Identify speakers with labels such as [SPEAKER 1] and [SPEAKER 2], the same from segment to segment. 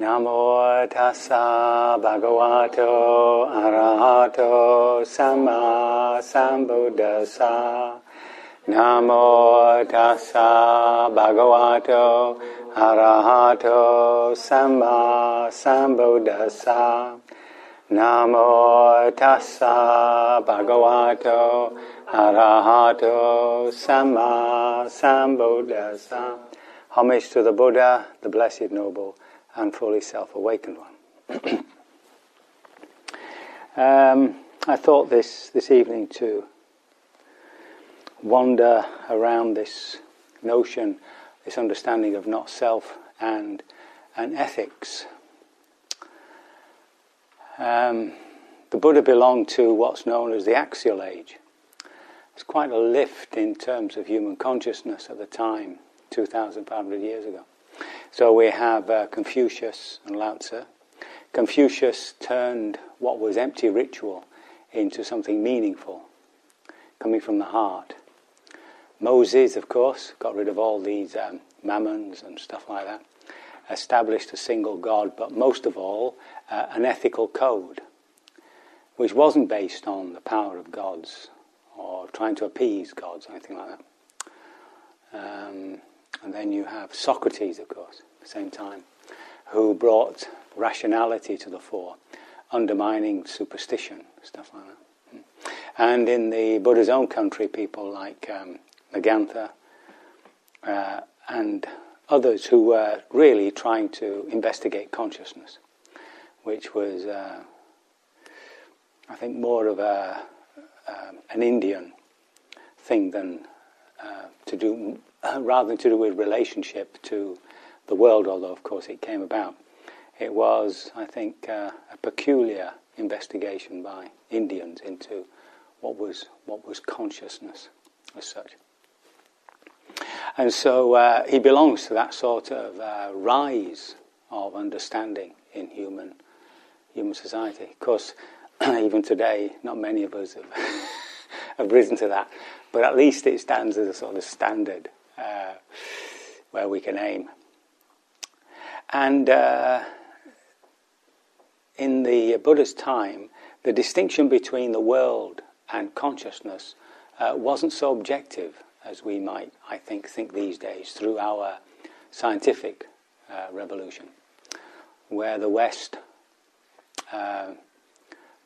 [SPEAKER 1] Namo tassa bhagavato arahato samma sambuddhassa. Namo tassa bhagavato arahato samma sambuddhassa. Namo tassa bhagavato arahato samma sambuddhassa. Homage to the Buddha, the Blessed Noble and fully self awakened one. um, I thought this, this evening to wander around this notion, this understanding of not self and, and ethics. Um, the Buddha belonged to what's known as the axial age. It's quite a lift in terms of human consciousness at the time, 2,500 years ago. So we have uh, Confucius and Lao Tzu. Confucius turned what was empty ritual into something meaningful, coming from the heart. Moses, of course, got rid of all these um, mammons and stuff like that, established a single God, but most of all, uh, an ethical code, which wasn't based on the power of gods or trying to appease gods or anything like that. Um, and then you have Socrates, of course, at the same time, who brought rationality to the fore, undermining superstition, stuff like that. And in the Buddha's own country, people like um, uh, and others who were really trying to investigate consciousness, which was, uh, I think, more of a, uh, an Indian thing than uh, to do rather than to do with relationship to the world, although of course it came about. It was, I think, uh, a peculiar investigation by Indians into what was what was consciousness as such. And so uh, he belongs to that sort of uh, rise of understanding in human human society. Of course, even today, not many of us have, have risen to that, but at least it stands as a sort of standard uh, where we can aim. And uh, in the Buddha's time, the distinction between the world and consciousness uh, wasn't so objective as we might, I think, think these days through our scientific uh, revolution, where the West uh,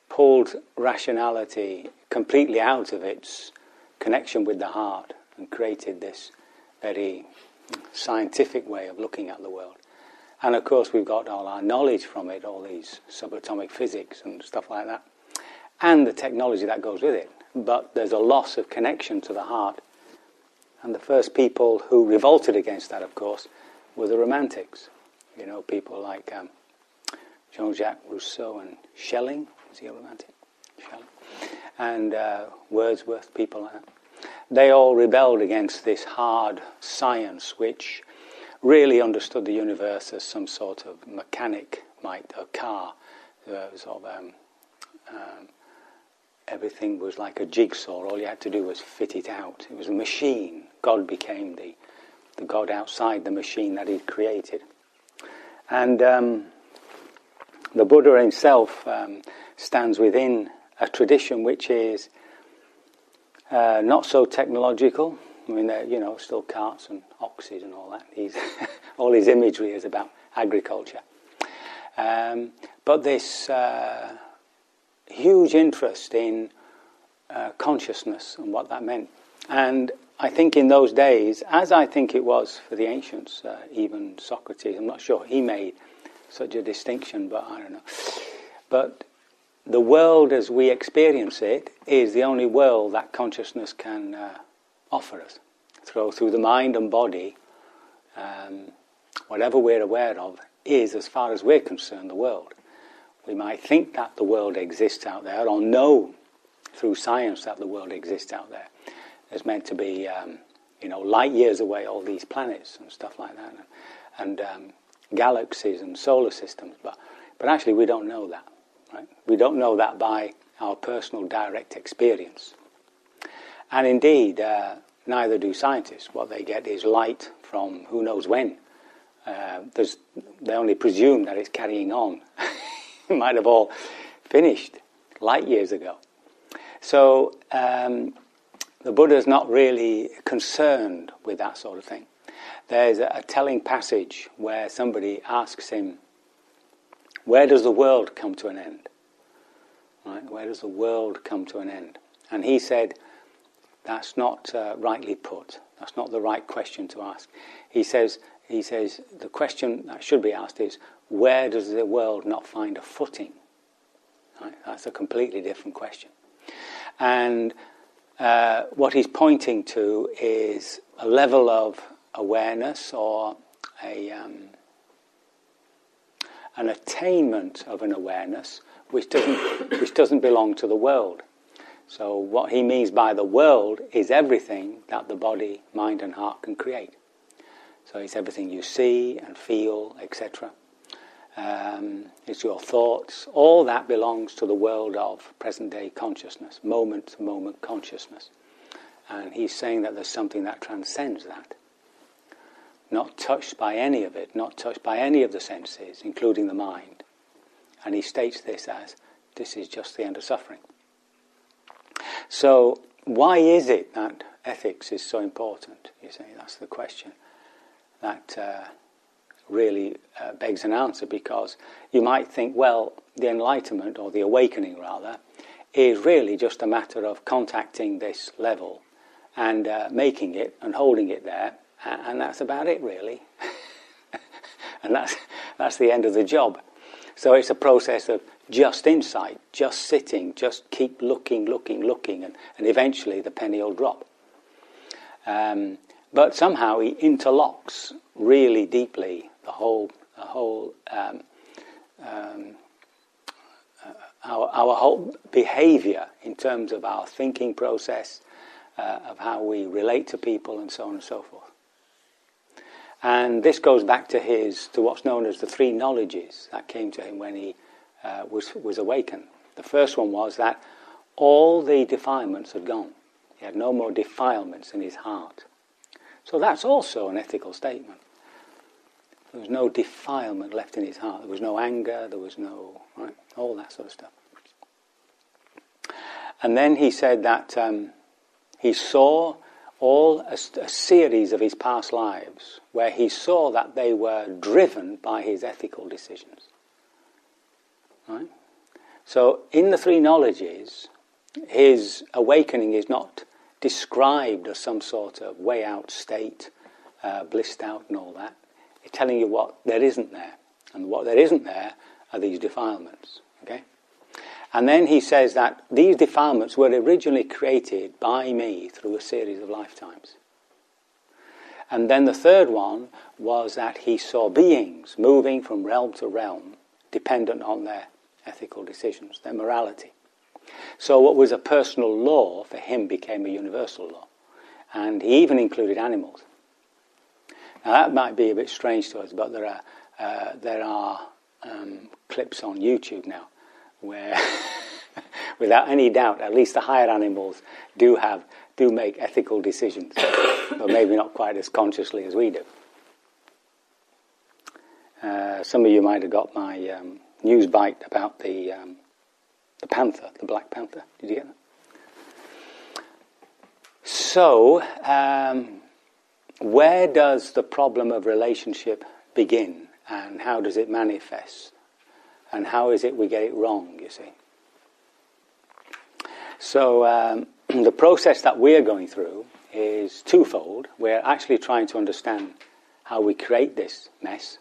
[SPEAKER 1] pulled rationality completely out of its connection with the heart and created this very scientific way of looking at the world. And of course, we've got all our knowledge from it, all these subatomic physics and stuff like that, and the technology that goes with it. But there's a loss of connection to the heart. And the first people who revolted against that, of course, were the Romantics. You know, people like um, Jean Jacques Rousseau and Schelling. Was he a Romantic? Schelling. And uh, Wordsworth, people like that they all rebelled against this hard science, which really understood the universe as some sort of mechanic might, a car. Sort of, um, um, everything was like a jigsaw. All you had to do was fit it out. It was a machine. God became the, the God outside the machine that He'd created. And um, the Buddha himself um, stands within a tradition which is uh, not so technological. I mean, they're, you know, still carts and oxes and all that. He's all his imagery is about agriculture. Um, but this uh, huge interest in uh, consciousness and what that meant. And I think in those days, as I think it was for the ancients, uh, even Socrates, I'm not sure he made such a distinction, but I don't know. But the world as we experience it is the only world that consciousness can uh, offer us. So, through the mind and body, um, whatever we're aware of is, as far as we're concerned, the world. We might think that the world exists out there, or know through science that the world exists out there. There's meant to be, um, you know, light years away, all these planets and stuff like that, and, and um, galaxies and solar systems, but, but actually we don't know that. Right? We don't know that by our personal direct experience. And indeed, uh, neither do scientists. What they get is light from who knows when uh, they only presume that it's carrying on. it might have all finished light years ago. So um, the Buddha is not really concerned with that sort of thing. There's a, a telling passage where somebody asks him, Where does the world come to an end? Right? Where does the world come to an end? And he said, That's not uh, rightly put. That's not the right question to ask. He says, he says, the question that should be asked is, where does the world not find a footing? Right? That's a completely different question. And uh, what he's pointing to is a level of awareness or a, um, an attainment of an awareness which doesn't, which doesn't belong to the world. So, what he means by the world is everything that the body, mind, and heart can create. So, it's everything you see and feel, etc. Um, it's your thoughts. All that belongs to the world of present day consciousness, moment to moment consciousness. And he's saying that there's something that transcends that. Not touched by any of it, not touched by any of the senses, including the mind. And he states this as this is just the end of suffering. So, why is it that ethics is so important? You see, that's the question that uh, really uh, begs an answer because you might think, well, the enlightenment, or the awakening rather, is really just a matter of contacting this level and uh, making it and holding it there, and that's about it, really. and that's, that's the end of the job. So it's a process of just insight, just sitting, just keep looking, looking, looking, and, and eventually the penny will drop. Um, but somehow he interlocks really deeply the whole, the whole, um, um, uh, our, our whole behaviour in terms of our thinking process, uh, of how we relate to people, and so on and so forth. And this goes back to his, to what's known as the three knowledges that came to him when he uh, was, was awakened. The first one was that all the defilements had gone. He had no more defilements in his heart. So that's also an ethical statement. There was no defilement left in his heart. There was no anger, there was no, right? All that sort of stuff. And then he said that um, he saw all a, a, series of his past lives where he saw that they were driven by his ethical decisions. Right? So, in the three knowledges, his awakening is not described as some sort of way out state, uh, blissed out, and all that. It's telling you what there isn't there. And what there isn't there are these defilements. Okay? And then he says that these defilements were originally created by me through a series of lifetimes. And then the third one was that he saw beings moving from realm to realm dependent on their ethical decisions, their morality. So, what was a personal law for him became a universal law. And he even included animals. Now, that might be a bit strange to us, but there are, uh, there are um, clips on YouTube now where, without any doubt, at least the higher animals do have do make ethical decisions, but maybe not quite as consciously as we do. Uh, some of you might have got my um, news bite about the, um, the panther, the black panther. Did you get that? So, um, where does the problem of relationship begin and how does it manifest? And how is it we get it wrong, you see? So, um, the process that we're going through is twofold. We're actually trying to understand how we create this mess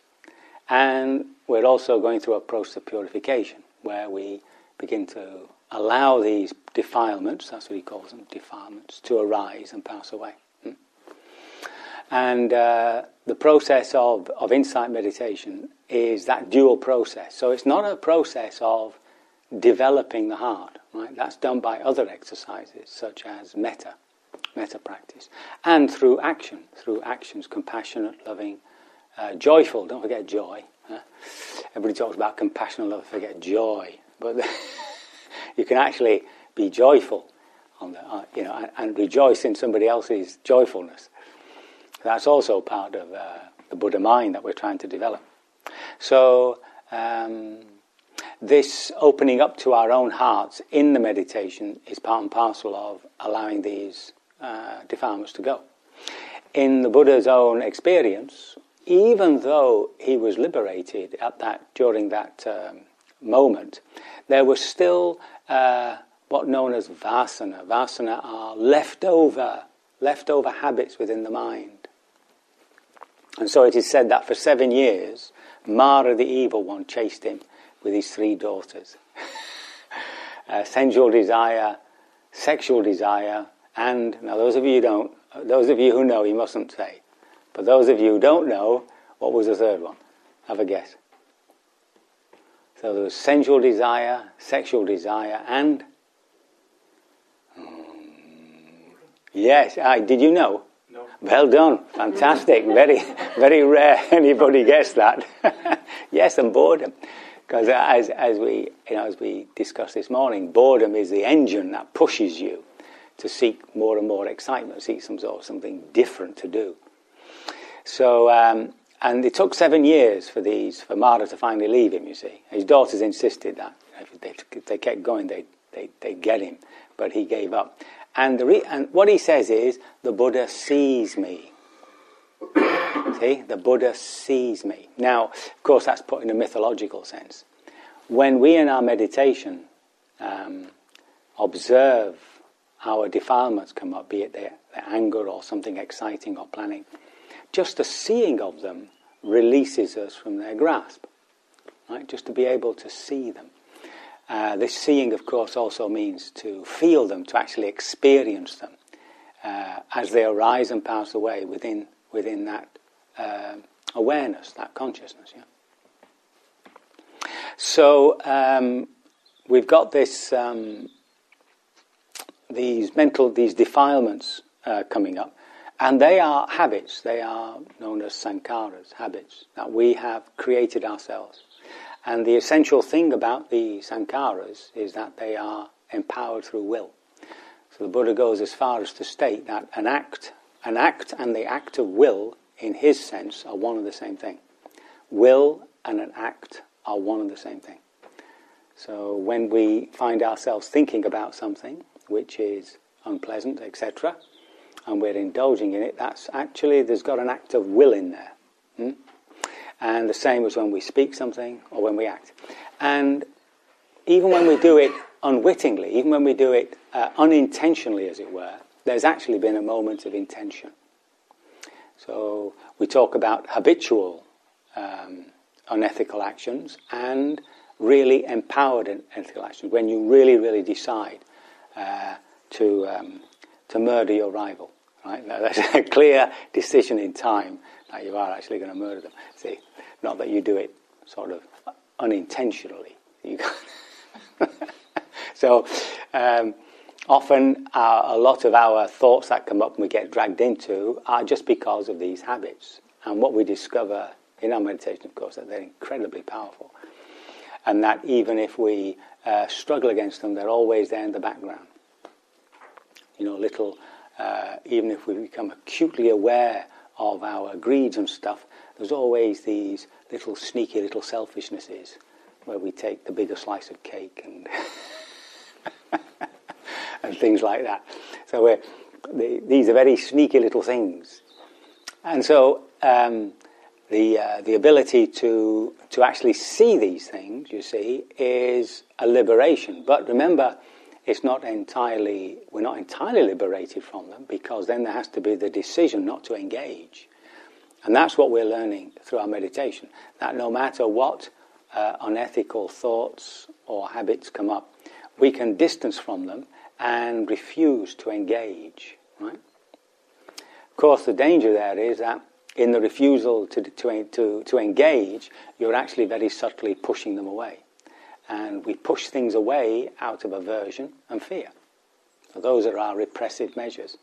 [SPEAKER 1] and we're also going through a process of purification where we begin to allow these defilements, that's what he calls them, defilements, to arise and pass away. And uh, the process of, of insight meditation is that dual process. So it's not a process of developing the heart, right? That's done by other exercises such as metta, metta practice, and through action, through actions, compassionate, loving, uh, joyful, don't forget joy. Huh? Everybody talks about compassion and love, forget joy. But you can actually be joyful on the, uh, you know, and, and, rejoice in somebody else's joyfulness. That's also part of uh, the Buddha mind that we're trying to develop. So, um, this opening up to our own hearts in the meditation is part and parcel of allowing these uh, defilements to go. In the Buddha's own experience, even though he was liberated at that during that um, moment, there was still uh, what known as vasana. Vasana are leftover, leftover habits within the mind. And so it is said that for seven years, Mara the evil one chased him with his three daughters. uh, sensual desire, sexual desire, and now those of you don't, those of you who know, you mustn't say. But those of you who don't know, what was the third one? Have a guess. So there was sensual desire, sexual desire, and um, yes, I, did you know? Well done, fantastic, very, very rare anybody gets that. yes, and boredom, because as as we you know as we discussed this morning, boredom is the engine that pushes you to seek more and more excitement, seek some sort of something different to do. So, um, and it took seven years for these, for Mara to finally leave him, you see. His daughters insisted that if they, if they kept going, they'd, they, they'd get him, but he gave up. And, re- and what he says is, the Buddha sees me. see? The Buddha sees me. Now, of course, that's put in a mythological sense. When we in our meditation um, observe our defilements come up, be it their, their anger or something exciting or planning, just the seeing of them releases us from their grasp. Right? Just to be able to see them. Uh, this seeing, of course, also means to feel them, to actually experience them uh, as they arise and pass away within within that uh, awareness, that consciousness. Yeah. So um, we've got this um, these mental these defilements uh, coming up, and they are habits. They are known as sankharas, habits that we have created ourselves. And the essential thing about the sankharas is that they are empowered through will. So the Buddha goes as far as to state that an act, an act and the act of will, in his sense, are one and the same thing. Will and an act are one and the same thing. So when we find ourselves thinking about something which is unpleasant, etc., and we're indulging in it, that's actually, there's got an act of will in there. Hmm? And the same as when we speak something or when we act. And even when we do it unwittingly, even when we do it uh, unintentionally, as it were, there's actually been a moment of intention. So we talk about habitual um, unethical actions and really empowered unethical actions when you really, really decide uh, to, um, to murder your rival. Right? That's a clear decision in time that you are actually going to murder them. See, not that you do it sort of unintentionally. so, um, often uh, a lot of our thoughts that come up and we get dragged into are just because of these habits. And what we discover in our meditation, of course, that they're incredibly powerful. And that even if we uh, struggle against them, they're always there in the background. You know, little, uh, even if we become acutely aware of our greeds and stuff, there's always these little sneaky little selfishnesses where we take the bigger slice of cake and and things like that. So the, these are very sneaky little things, and so um, the uh, the ability to to actually see these things, you see, is a liberation. But remember, it's not entirely we're not entirely liberated from them because then there has to be the decision not to engage. And that's what we're learning through our meditation. That no matter what uh, unethical thoughts or habits come up, we can distance from them and refuse to engage. Right? Of course, the danger there is that in the refusal to, to, to, to engage, you're actually very subtly pushing them away. And we push things away out of aversion and fear. So those are our repressive measures.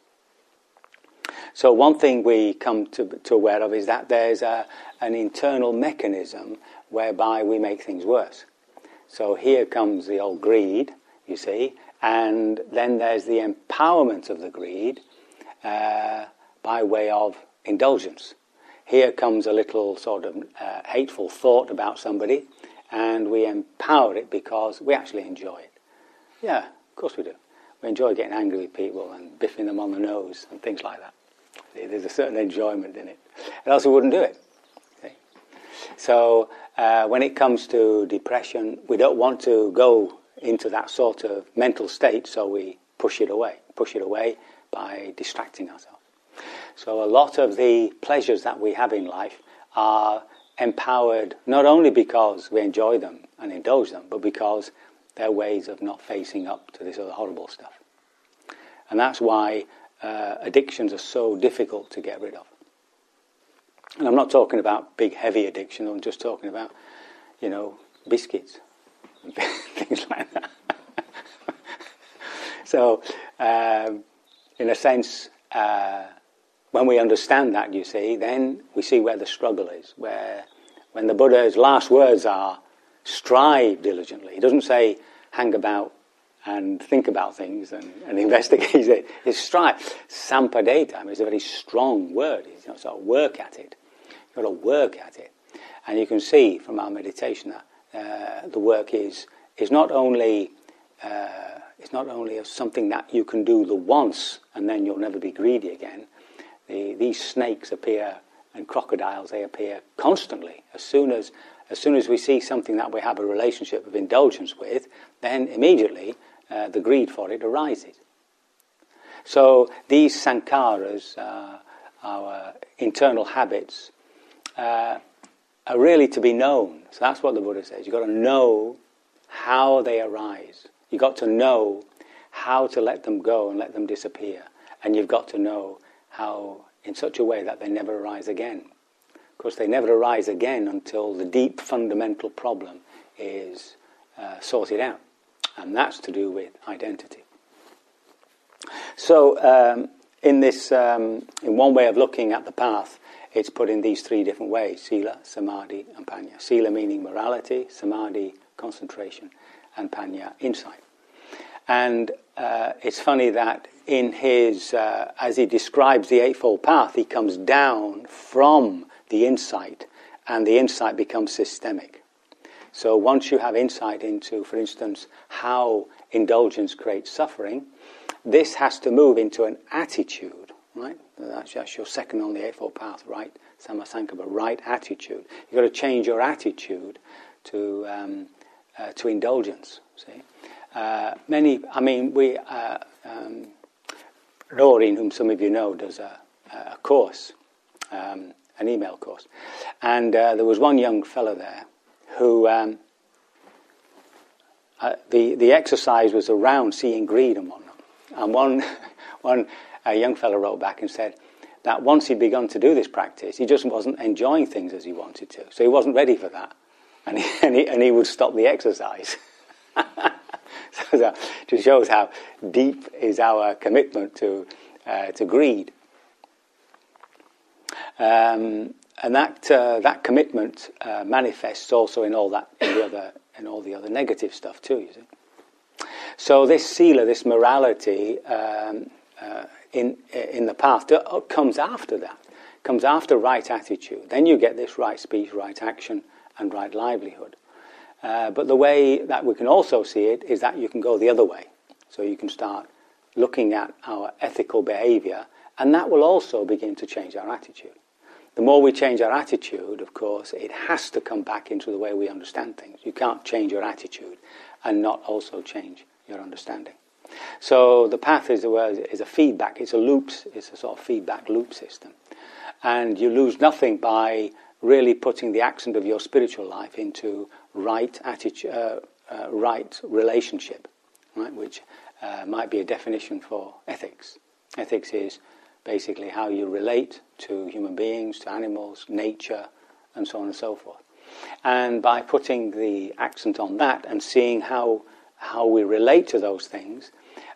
[SPEAKER 1] So one thing we come to, to aware of is that there's a, an internal mechanism whereby we make things worse. So here comes the old greed, you see, and then there's the empowerment of the greed uh, by way of indulgence. here comes a little sort of uh, hateful thought about somebody, and we empower it because we actually enjoy it. Yeah, of course we do. We enjoy getting angry with people and biffing them on the nose and things like that. There's a certain enjoyment in it. And else we wouldn't do it. See? So uh, when it comes to depression, we don't want to go into that sort of mental state, so we push it away. Push it away by distracting ourselves. So a lot of the pleasures that we have in life are empowered not only because we enjoy them and indulge them, but because they're ways of not facing up to this other horrible stuff. And that's why uh, addictions are so difficult to get rid of. And I'm not talking about big, heavy addiction, I'm just talking about, you know, biscuits, things like that. so, um, in a sense, uh, when we understand that, you see, then we see where the struggle is, where when the Buddha's last words are, strive diligently. He doesn't say hang about and think about things and, and investigate it. It's strive. Sampadeta I mean, it's a very strong word. You know, sort of work at it. You've got to work at it. And you can see from our meditation that uh, the work is, is not only uh, it's not only something that you can do the once and then you'll never be greedy again, the, these snakes appear and crocodiles, they appear constantly. As soon as, as soon as we see something that we have a relationship of indulgence with, then immediately uh, the greed for it arises. So these sankharas, uh, our internal habits, uh, are really to be known. So that's what the Buddha says. You've got to know how they arise. You've got to know how to let them go and let them disappear. And you've got to know how in such a way that they never arise again. Of course, they never arise again until the deep fundamental problem is uh, sorted out, and that's to do with identity. So, um, in this, um, in one way of looking at the path, it's put in these three different ways: sila, samadhi, and panya. Sila meaning morality, samadhi concentration, and panya insight. And uh, it's funny that in his, uh, as he describes the Eightfold Path, he comes down from the insight, and the insight becomes systemic. So once you have insight into, for instance, how indulgence creates suffering, this has to move into an attitude, right? That's, that's your second on the Eightfold Path, right? Sammasankappa, right attitude. You've got to change your attitude to, um, uh, to indulgence, see? Uh, many, I mean, we, uh, um, whom some of you know, does a, a course, um, an email course. And uh, there was one young fellow there who, um, uh, the, the exercise was around seeing greed and whatnot. And one, one a young fellow wrote back and said that once he'd begun to do this practice, he just wasn't enjoying things as he wanted to. So he wasn't ready for that. And he, and he, and he would stop the exercise. so that just shows how deep is our commitment to, uh, to greed. Um, and that, uh, that commitment uh, manifests also in all, that, in, the other, in all the other negative stuff too, you see. So this sila, this morality um, uh, in, in the path uh, comes after that, comes after right attitude. Then you get this right speech, right action, and right livelihood. Uh, but the way that we can also see it is that you can go the other way. So you can start looking at our ethical behavior, and that will also begin to change our attitude. The more we change our attitude, of course, it has to come back into the way we understand things. You can't change your attitude and not also change your understanding. So the path is a, is a feedback, it's a loops, it's a sort of feedback loop system. And you lose nothing by really putting the accent of your spiritual life into right attitude, uh, uh, right relationship, right, which uh, might be a definition for ethics. Ethics is basically how you relate to human beings, to animals, nature, and so on and so forth. And by putting the accent on that and seeing how how we relate to those things,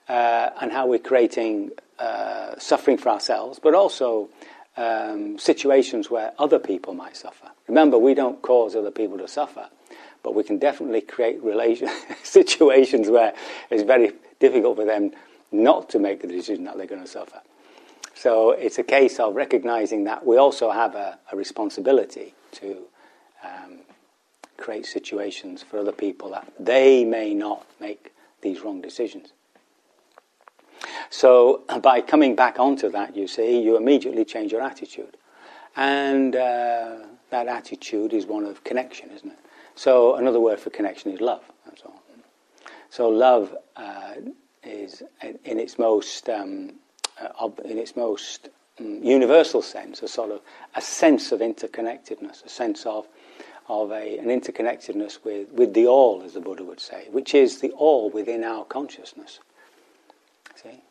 [SPEAKER 1] uh, and how we're creating uh, suffering for ourselves, but also um, situations where other people might suffer. Remember, we don't cause other people to suffer but we can definitely create relation, situations where it's very difficult for them not to make the decision that they're going to suffer. So it's a case of recognizing that we also have a, a responsibility to um, create situations for other people that they may not make these wrong decisions. So by coming back onto that, you see, you immediately change your attitude. And uh, that attitude is one of connection, isn't it? So another word for connection is love. That's all. So love uh, is, in its most, um, uh, in its most um, universal sense, a sort of a sense of interconnectedness, a sense of of a, an interconnectedness with, with the all, as the Buddha would say, which is the all within our consciousness. See?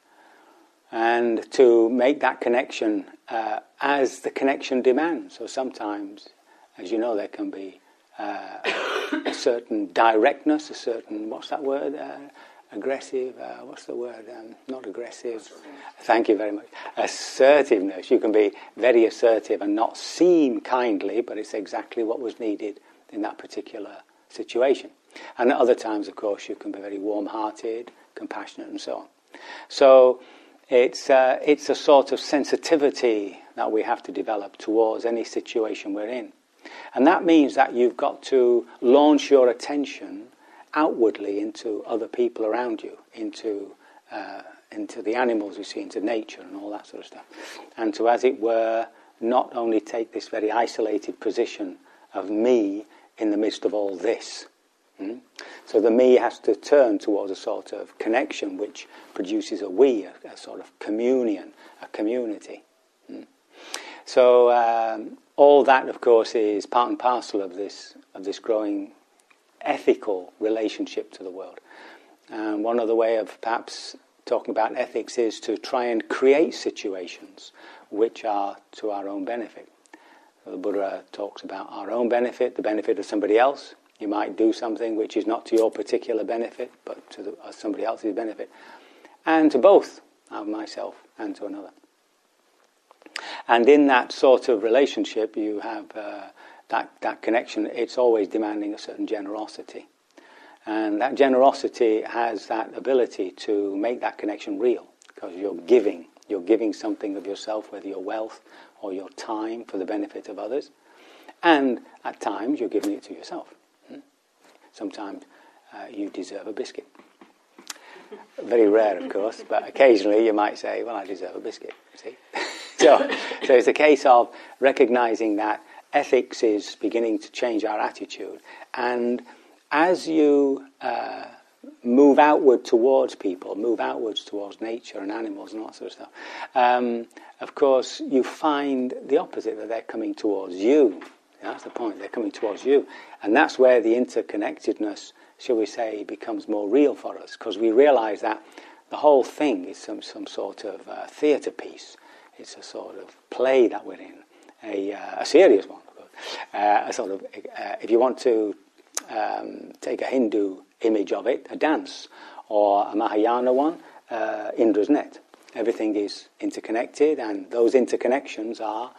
[SPEAKER 1] And to make that connection uh, as the connection demands. So sometimes, as you know, there can be uh, a certain directness, a certain, what's that word? Uh, aggressive, uh, what's the word? Um, not aggressive. Thank you very much. Assertiveness. You can be very assertive and not seem kindly, but it's exactly what was needed in that particular situation. And at other times, of course, you can be very warm hearted, compassionate, and so on. So it's, uh, it's a sort of sensitivity that we have to develop towards any situation we're in. And that means that you've got to launch your attention outwardly into other people around you, into uh, into the animals we see, into nature and all that sort of stuff, and to, as it were, not only take this very isolated position of me in the midst of all this. Mm? So the me has to turn towards a sort of connection which produces a we, a, a sort of communion, a community. Mm? So um, all that, of course, is part and parcel of this of this growing ethical relationship to the world. And one other way of perhaps talking about ethics is to try and create situations which are to our own benefit. The Buddha talks about our own benefit, the benefit of somebody else. You might do something which is not to your particular benefit, but to the, uh, somebody else's benefit, and to both, myself and to another. And in that sort of relationship, you have uh, that, that connection, it's always demanding a certain generosity. And that generosity has that ability to make that connection real because you're giving. You're giving something of yourself, whether your wealth or your time for the benefit of others. And at times you're giving it to yourself. Hmm? Sometimes uh, you deserve a biscuit. Very rare, of course, but occasionally you might say, Well, I deserve a biscuit. See? so, so it's a case of recognizing that ethics is beginning to change our attitude. And as you uh, move outward towards people, move outwards towards nature and animals and all that sort of stuff, um, of course, you find the opposite, that they're coming towards you. That's the point, they're coming towards you. And that's where the interconnectedness, shall we say, becomes more real for us, because we realize that the whole thing is some, some sort of uh, theatre piece. It's a sort of play that we're in, a, uh, a serious one uh, a sort of, uh, if you want to um, take a Hindu image of it, a dance, or a Mahayana one, uh, Indra's net. Everything is interconnected, and those interconnections are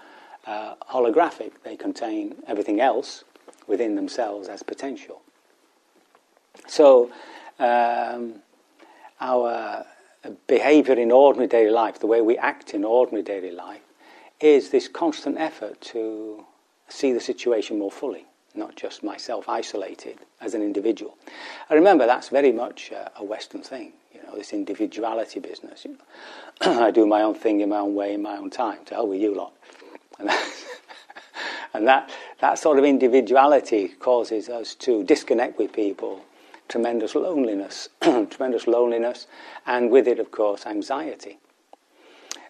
[SPEAKER 1] uh, holographic. They contain everything else within themselves as potential. So, um, our behavior in ordinary daily life, the way we act in ordinary daily life, is this constant effort to see the situation more fully, not just myself isolated as an individual. I remember that's very much uh, a Western thing, you know, this individuality business. You know. I do my own thing in my own way, in my own time. To hell with you lot. And, and that, that sort of individuality causes us to disconnect with people, tremendous loneliness, tremendous loneliness, and with it, of course, anxiety.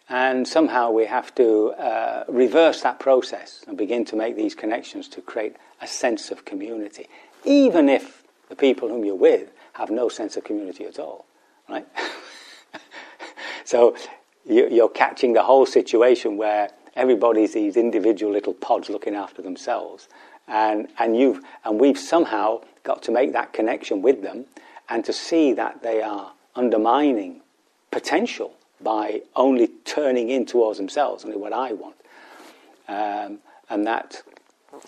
[SPEAKER 1] And somehow we have to uh, reverse that process and begin to make these connections to create a sense of community, even if the people whom you're with have no sense of community at all, right? so you're catching the whole situation where everybody's these individual little pods looking after themselves, and and you've and we've somehow got to make that connection with them, and to see that they are undermining potential by only turning in towards themselves, only what I want. Um, and that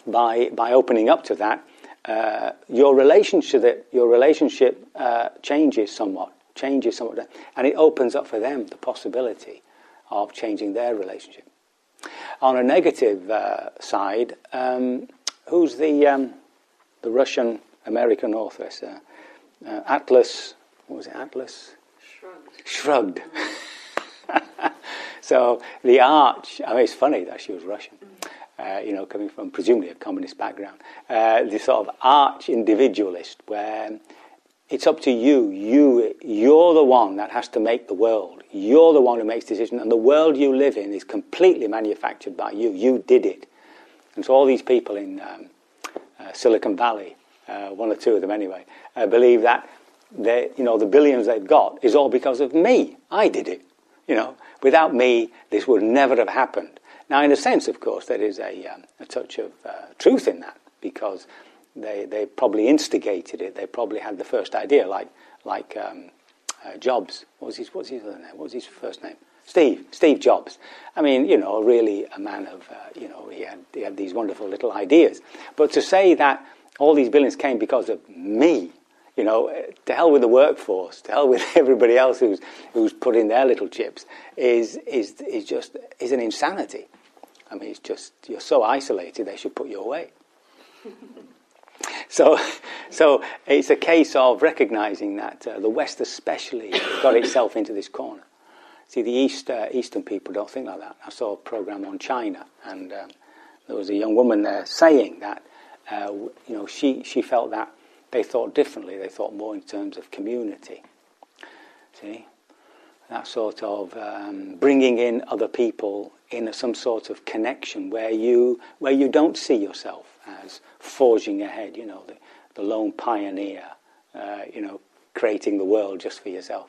[SPEAKER 1] by, by opening up to that, uh, your relationship, your relationship uh, changes somewhat, changes somewhat, and it opens up for them the possibility of changing their relationship. On a negative uh, side, um, who's the um, the Russian American author. Uh, uh, Atlas. What was it? Atlas.
[SPEAKER 2] Shrugged.
[SPEAKER 1] Shrugged. so the arch. I mean, it's funny that she was Russian. Uh, you know, coming from presumably a communist background. Uh, the sort of arch individualist, where it's up to you. You, you're the one that has to make the world. You're the one who makes decisions, and the world you live in is completely manufactured by you. You did it. And so all these people in um, uh, Silicon Valley, uh, one or two of them anyway, uh, believe that they, you know, the billions they've got is all because of me. I did it. You know, without me, this would never have happened. Now, in a sense, of course, there is a, um, a touch of uh, truth in that because they, they probably instigated it. They probably had the first idea, like, like um, uh, Jobs. What was his, what's his other name? What was his first name? Steve, Steve Jobs. I mean, you know, really a man of, uh, you know, he had, he had these wonderful little ideas. But to say that all these billions came because of me, you know, to hell with the workforce, to hell with everybody else who's, who's put in their little chips, is, is, is just is an insanity. I mean, it's just, you're so isolated, they should put you away. so, so it's a case of recognizing that uh, the West, especially, got itself into this corner. See, the East, uh, Eastern people don't think like that. I saw a program on China, and um, there was a young woman there saying that, uh, you know, she, she felt that they thought differently. They thought more in terms of community. See? That sort of um, bringing in other people in a, some sort of connection where you, where you don't see yourself as forging ahead, you know, the, the lone pioneer, uh, you know, creating the world just for yourself.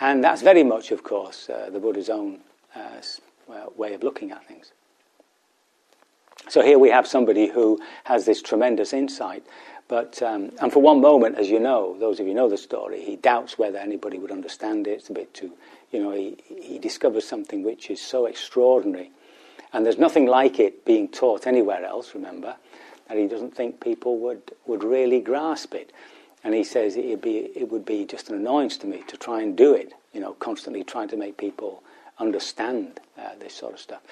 [SPEAKER 1] And that's very much, of course, uh, the Buddha's own uh, way of looking at things. So here we have somebody who has this tremendous insight, but um, and for one moment, as you know, those of you know the story, he doubts whether anybody would understand it. It's a bit too, you know, he, he discovers something which is so extraordinary, and there's nothing like it being taught anywhere else. Remember, that he doesn't think people would would really grasp it. And he says it would be, it would be just an annoyance to me to try and do it, you know, constantly trying to make people understand uh, this sort of stuff.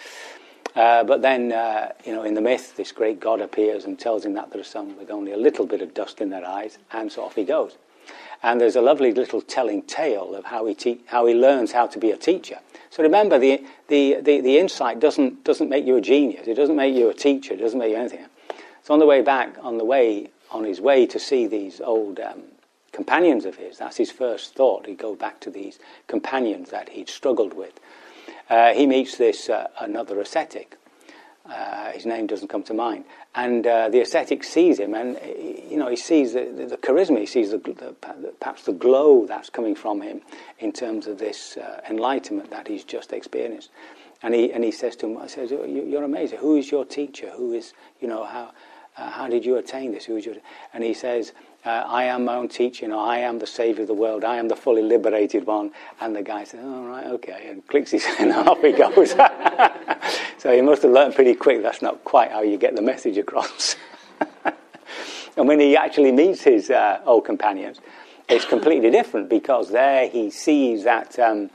[SPEAKER 1] Uh, but then, uh, you know, in the myth, this great god appears and tells him that there are some with only a little bit of dust in their eyes, and so off he goes. And there's a lovely little telling tale of how he, te- how he learns how to be a teacher. So remember, the, the, the, the insight doesn't, doesn't make you a genius. It doesn't make you a teacher. It doesn't make you anything. So on the way back, on the way on his way to see these old um, companions of his. That's his first thought. He'd go back to these companions that he'd struggled with. Uh, he meets this uh, another ascetic. Uh, his name doesn't come to mind, and uh, the ascetic sees him, and you know he sees the, the, the charisma, he sees the, the, perhaps the glow that's coming from him in terms of this enlightenment that he's just experienced, and he and he says to him, "I says you're amazing. Who is your teacher? Who is you know how how did you attain this? Who is your? And he says, uh, I am my own teacher. I am the savior of the world. I am the fully liberated one. And the guy says, "All right, okay," and clicks his and off he goes. so he must have learned pretty quick. That's not quite how you get the message across. and when he actually meets his uh, old companions, it's completely different because there he sees that um,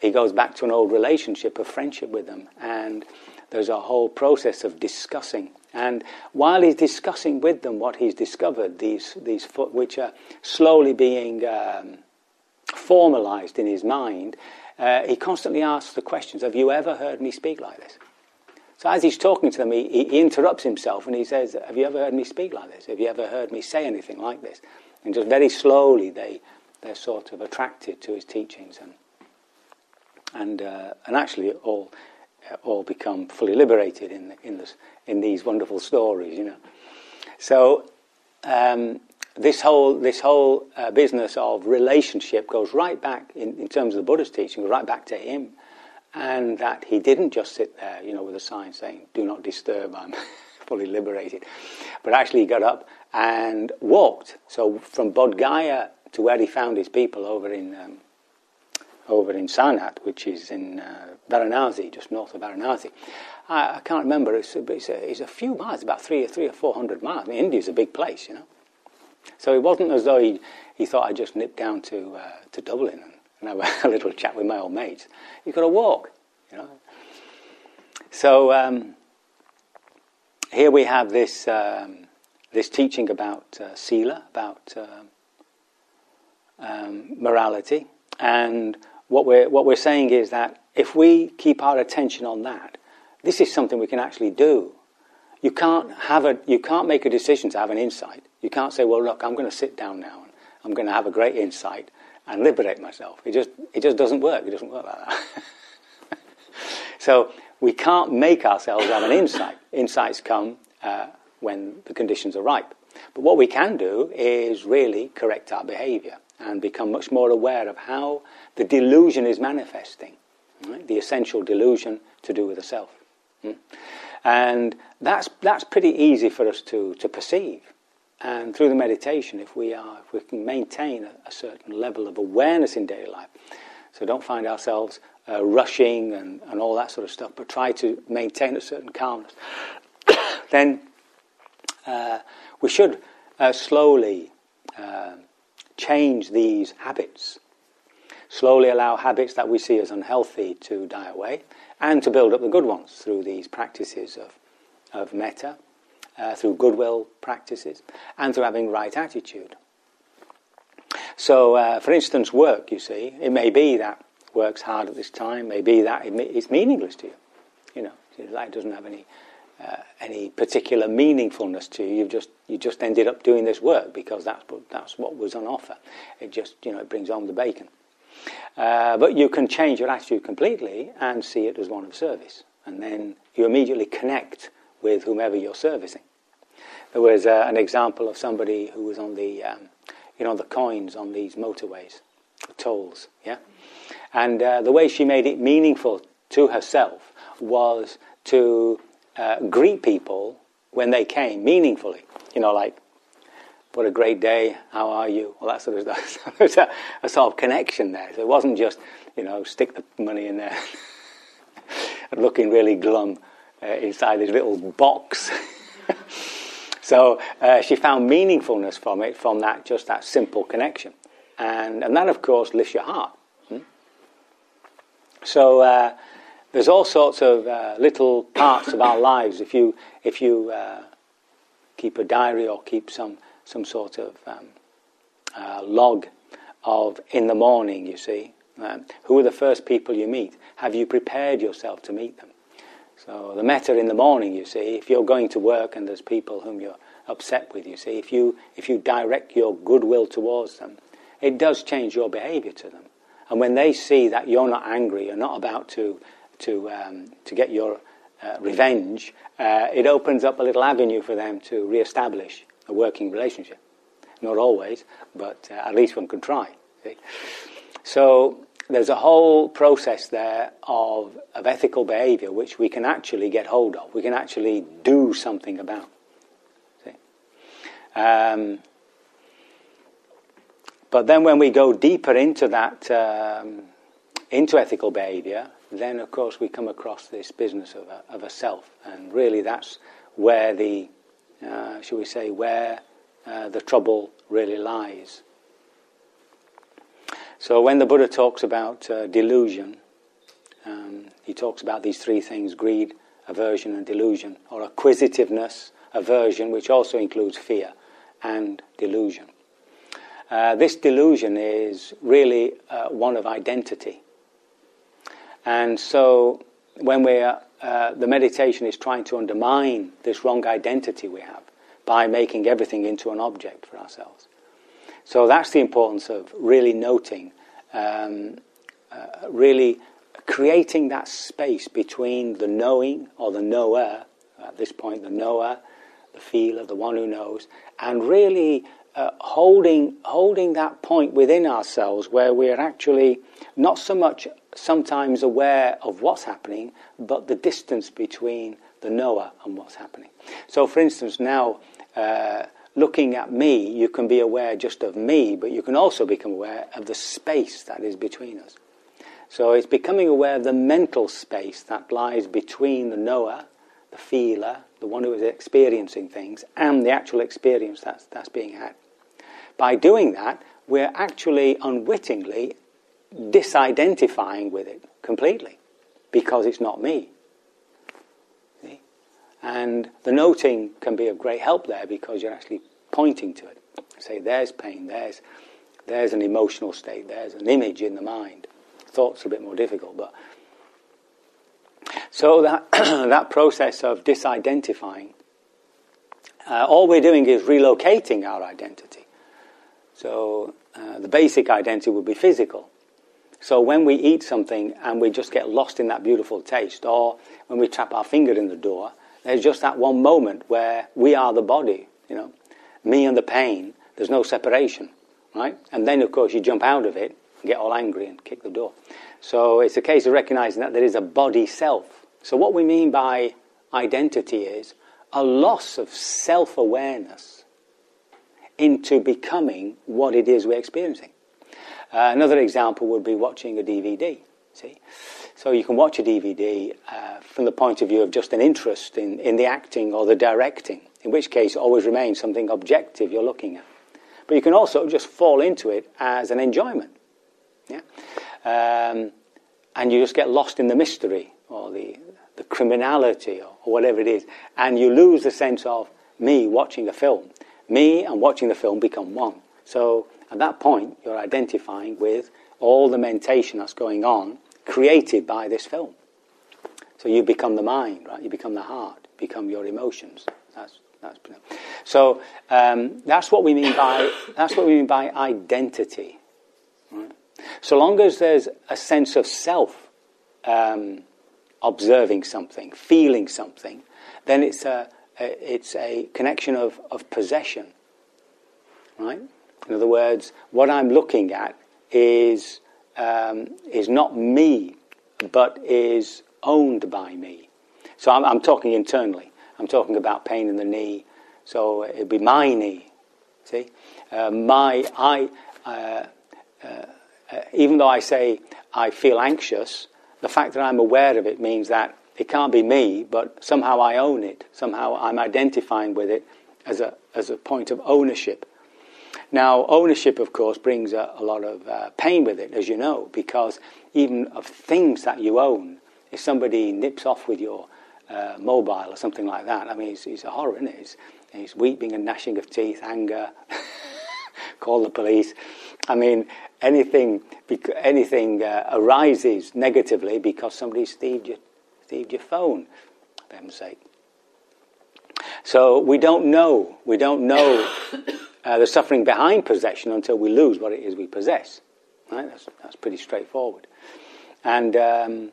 [SPEAKER 1] he goes back to an old relationship of friendship with them, and there's a whole process of discussing and while he's discussing with them what he's discovered, these, these which are slowly being um, formalized in his mind, uh, he constantly asks the questions Have you ever heard me speak like this? So as he's talking to them, he, he, interrupts himself and he says, Have you ever heard me speak like this? Have you ever heard me say anything like this? And just very slowly they, they're sort of attracted to his teachings and, and, uh, and actually all all become fully liberated in, in, this, in these wonderful stories, you know. So um, this whole, this whole uh, business of relationship goes right back, in, in terms of the Buddha's teaching, right back to him. And that he didn't just sit there, you know, with a sign saying, do not disturb, I'm fully liberated. But actually he got up and walked. So from Bodh Gaya to where he found his people over in um, over in Sarnath, which is in uh, Varanasi, just north of Varanasi. I, I can't remember, it's it's, a, it's a, few miles, about three, or, three or four hundred miles. I mean, India's a big place, you know. So it wasn't as though he, he thought I'd just nip down to, uh, to Dublin and, and have a little chat with my old mates. You've got to walk. You know? So um, here we have this, um, this teaching about uh, sila, about uh, um, morality, and what we're, what we're saying is that if we keep our attention on that, this is something we can actually do. You can't, have a, you can't make a decision to have an insight. You can't say, well, look, I'm going to sit down now and I'm going to have a great insight and liberate myself. It just, it just doesn't work. It doesn't work like that. so we can't make ourselves have an insight. Insights come uh, when the conditions are ripe. But what we can do is really correct our behavior and become much more aware of how the delusion is manifesting, right? the essential delusion to do with the self. Hmm? And that's, that's pretty easy for us to, to perceive. And through the meditation, if we, are, if we can maintain a, a certain level of awareness in daily life, so don't find ourselves uh, rushing and, and all that sort of stuff, but try to maintain a certain calmness, then uh, we should uh, slowly uh, change these habits. Slowly allow habits that we see as unhealthy to die away and to build up the good ones through these practices of, of metta, uh, through goodwill practices, and through having right attitude. So, uh, for instance, work, you see, it may be that work's hard at this time, may be that it's meaningless to you. You know, it doesn't have any uh, any particular meaningfulness to you. You've just you just ended up doing this work because that's what that's what was on offer. It just you know it brings home the bacon. Uh, but you can change your attitude completely and see it as one of service, and then you immediately connect with whomever you're servicing. There was uh, an example of somebody who was on the um, you know the coins on these motorways, tolls, yeah, and uh, the way she made it meaningful to herself was to uh, greet people when they came meaningfully. You know, like, what a great day, how are you? Well, that sort of stuff. There's a, a, sort of connection there. So it wasn't just, you know, stick the money in there looking really glum uh, inside this little box. so uh, she found meaningfulness from it, from that, just that simple connection. And, and that, of course, lifts your heart. Hmm? So, uh, there's all sorts of uh, little parts of our lives. If you if you uh, keep a diary or keep some some sort of um, uh, log of in the morning, you see, um, who are the first people you meet? Have you prepared yourself to meet them? So the metta in the morning, you see, if you're going to work and there's people whom you're upset with, you see, if you if you direct your goodwill towards them, it does change your behaviour to them. And when they see that you're not angry, you're not about to to, um, to get your uh, revenge, uh, it opens up a little avenue for them to re-establish a working relationship. Not always, but uh, at least one can try. See? So there's a whole process there of, of ethical behavior which we can actually get hold of. We can actually do something about. Um, but then when we go deeper into that, um, into ethical behavior, then of course we come across this business of a, of a self, and really that's where the, uh, shall we say, where uh, the trouble really lies. So when the Buddha talks about uh, delusion, um, he talks about these three things: greed, aversion, and delusion, or acquisitiveness, aversion, which also includes fear, and delusion. Uh, this delusion is really uh, one of identity. And so when we're, uh, the meditation is trying to undermine this wrong identity we have by making everything into an object for ourselves. So that's the importance of really noting, um, uh, really creating that space between the knowing or the knower, at this point, the knower, the feeler, the one who knows, and really uh, holding, holding that point within ourselves where we're actually not so much sometimes aware of what's happening, but the distance between the knower and what's happening. So, for instance, now uh, looking at me, you can be aware just of me, but you can also become aware of the space that is between us. So, it's becoming aware of the mental space that lies between the knower, the feeler, the one who is experiencing things, and the actual experience that's, that's being had. By doing that, we're actually unwittingly disidentifying with it completely. because it's not me. See? And the noting can be of great help there because you're actually pointing to it. Say, there's pain, there's, there's an emotional state, there's an image in the mind. Thoughts are a bit more difficult, but. So that, that process of disidentifying, uh, all we're doing is relocating our identity. So uh, the basic identity would be physical. So when we eat something and we just get lost in that beautiful taste, or when we trap our finger in the door, there's just that one moment where we are the body, you know, me and the pain. There's no separation, right? And then, of course, you jump out of it and get all angry and kick the door. So it's a case of recognizing that there is a body self. So what we mean by identity is a loss of self awareness into becoming what it is we're experiencing. Uh, another example would be watching a DVD. See, so you can watch a DVD uh, from the point of view of just an interest in, in the acting or the directing, in which case it always remains something objective you're looking at. But you can also just fall into it as an enjoyment. Yeah? Um, and you just get lost in the mystery or the, the criminality or, whatever it is, and you lose the sense of me watching a film. Me and watching the film become one. So at that point, you're identifying with all the mentation that's going on created by this film. So you become the mind, right? You become the heart, become your emotions. That's, that's, so um, that's what we mean by that's what we mean by identity. Right? So long as there's a sense of self um, observing something, feeling something, then it's a, a, it's a connection of, of possession, right? In other words, what I'm looking at is, um, is not me, but is owned by me. So I'm, I'm, talking internally. I'm talking about pain in the knee. So it'd be my knee. See, uh, my I. Uh, uh, even though I say I feel anxious, the fact that I'm aware of it means that it can't be me, but somehow I own it. Somehow I'm identifying with it as a as a point of ownership. Now, ownership, of course, brings a, a lot of uh, pain with it, as you know, because even of things that you own, if somebody nips off with your uh, mobile or something like that, I mean, it's, it's a horror, isn't it? It's, it's weeping and gnashing of teeth, anger, call the police. I mean, anything, anything uh, arises negatively because somebody thieved your, thieved your phone, for heaven's sake. So we don't know. We don't know uh, the suffering behind possession until we lose what it is we possess. Right? That's, that's pretty straightforward. And um,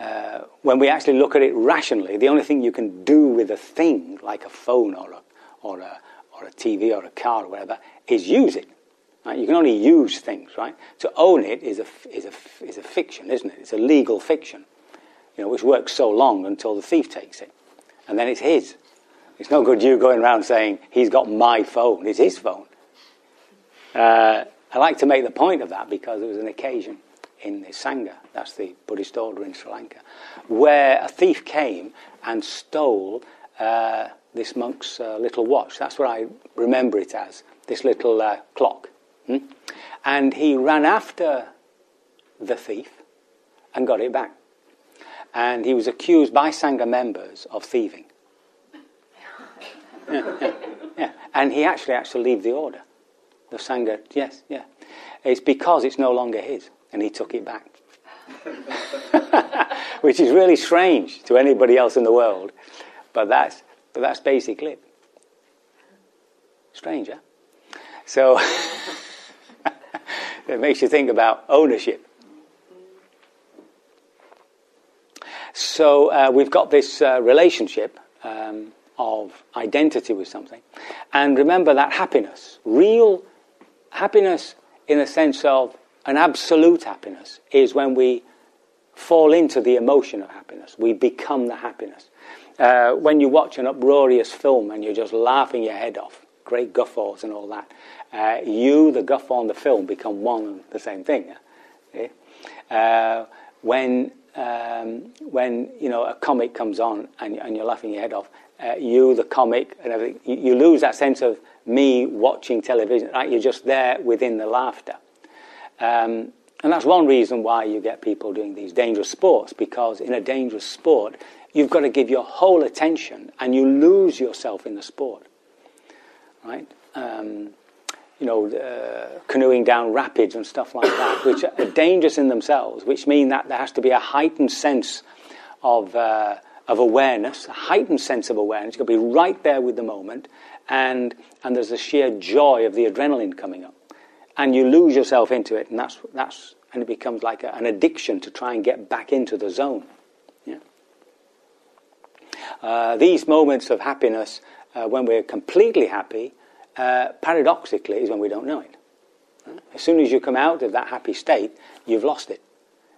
[SPEAKER 1] uh, when we actually look at it rationally, the only thing you can do with a thing like a phone or a, or a, or a TV or a car or whatever is use it. Right? You can only use things, right? To own it is a, is, a, is a fiction, isn't it? It's a legal fiction, you know, which works so long until the thief takes it. And then it's his. It's no good you going around saying, he's got my phone. It's his phone. Uh, I like to make the point of that because there was an occasion in the Sangha, that's the Buddhist order in Sri Lanka, where a thief came and stole uh, this monk's uh, little watch. That's what I remember it as, this little uh, clock. Hmm? And he ran after the thief and got it back. And he was accused by Sangha members of thieving yeah, yeah, yeah. And he actually had to leave the order. The Sangha, yes, yeah. It's because it's no longer his, and he took it back. Which is really strange to anybody else in the world, but that's, but that's basically it. Strange, huh? So, it makes you think about ownership. So, uh, we've got this uh, relationship. Um, of identity with something. And remember that happiness, real happiness in the sense of an absolute happiness, is when we fall into the emotion of happiness. We become the happiness. Uh, when you watch an uproarious film and you're just laughing your head off, great guffaws and all that, uh, you, the guffaw, and the film become one and the same thing. Yeah? Uh, when um, when you know a comic comes on and, and, you're laughing your head off, uh, you, the comic, and everything, you, you, lose that sense of me watching television. Right, you're just there within the laughter. Um, And that's one reason why you get people doing these dangerous sports, because in a dangerous sport, you've got to give your whole attention and you lose yourself in the sport. Right? Um, you know, uh, canoeing down rapids and stuff like that, which are dangerous in themselves, which mean that there has to be a heightened sense of, uh, of awareness, a heightened sense of awareness. You've got to be right there with the moment, and, and there's a sheer joy of the adrenaline coming up. And you lose yourself into it, and, that's, that's, and it becomes like a, an addiction to try and get back into the zone. Yeah? Uh, these moments of happiness, uh, when we're completely happy, uh, paradoxically, is when we don't know it. As soon as you come out of that happy state, you've lost it.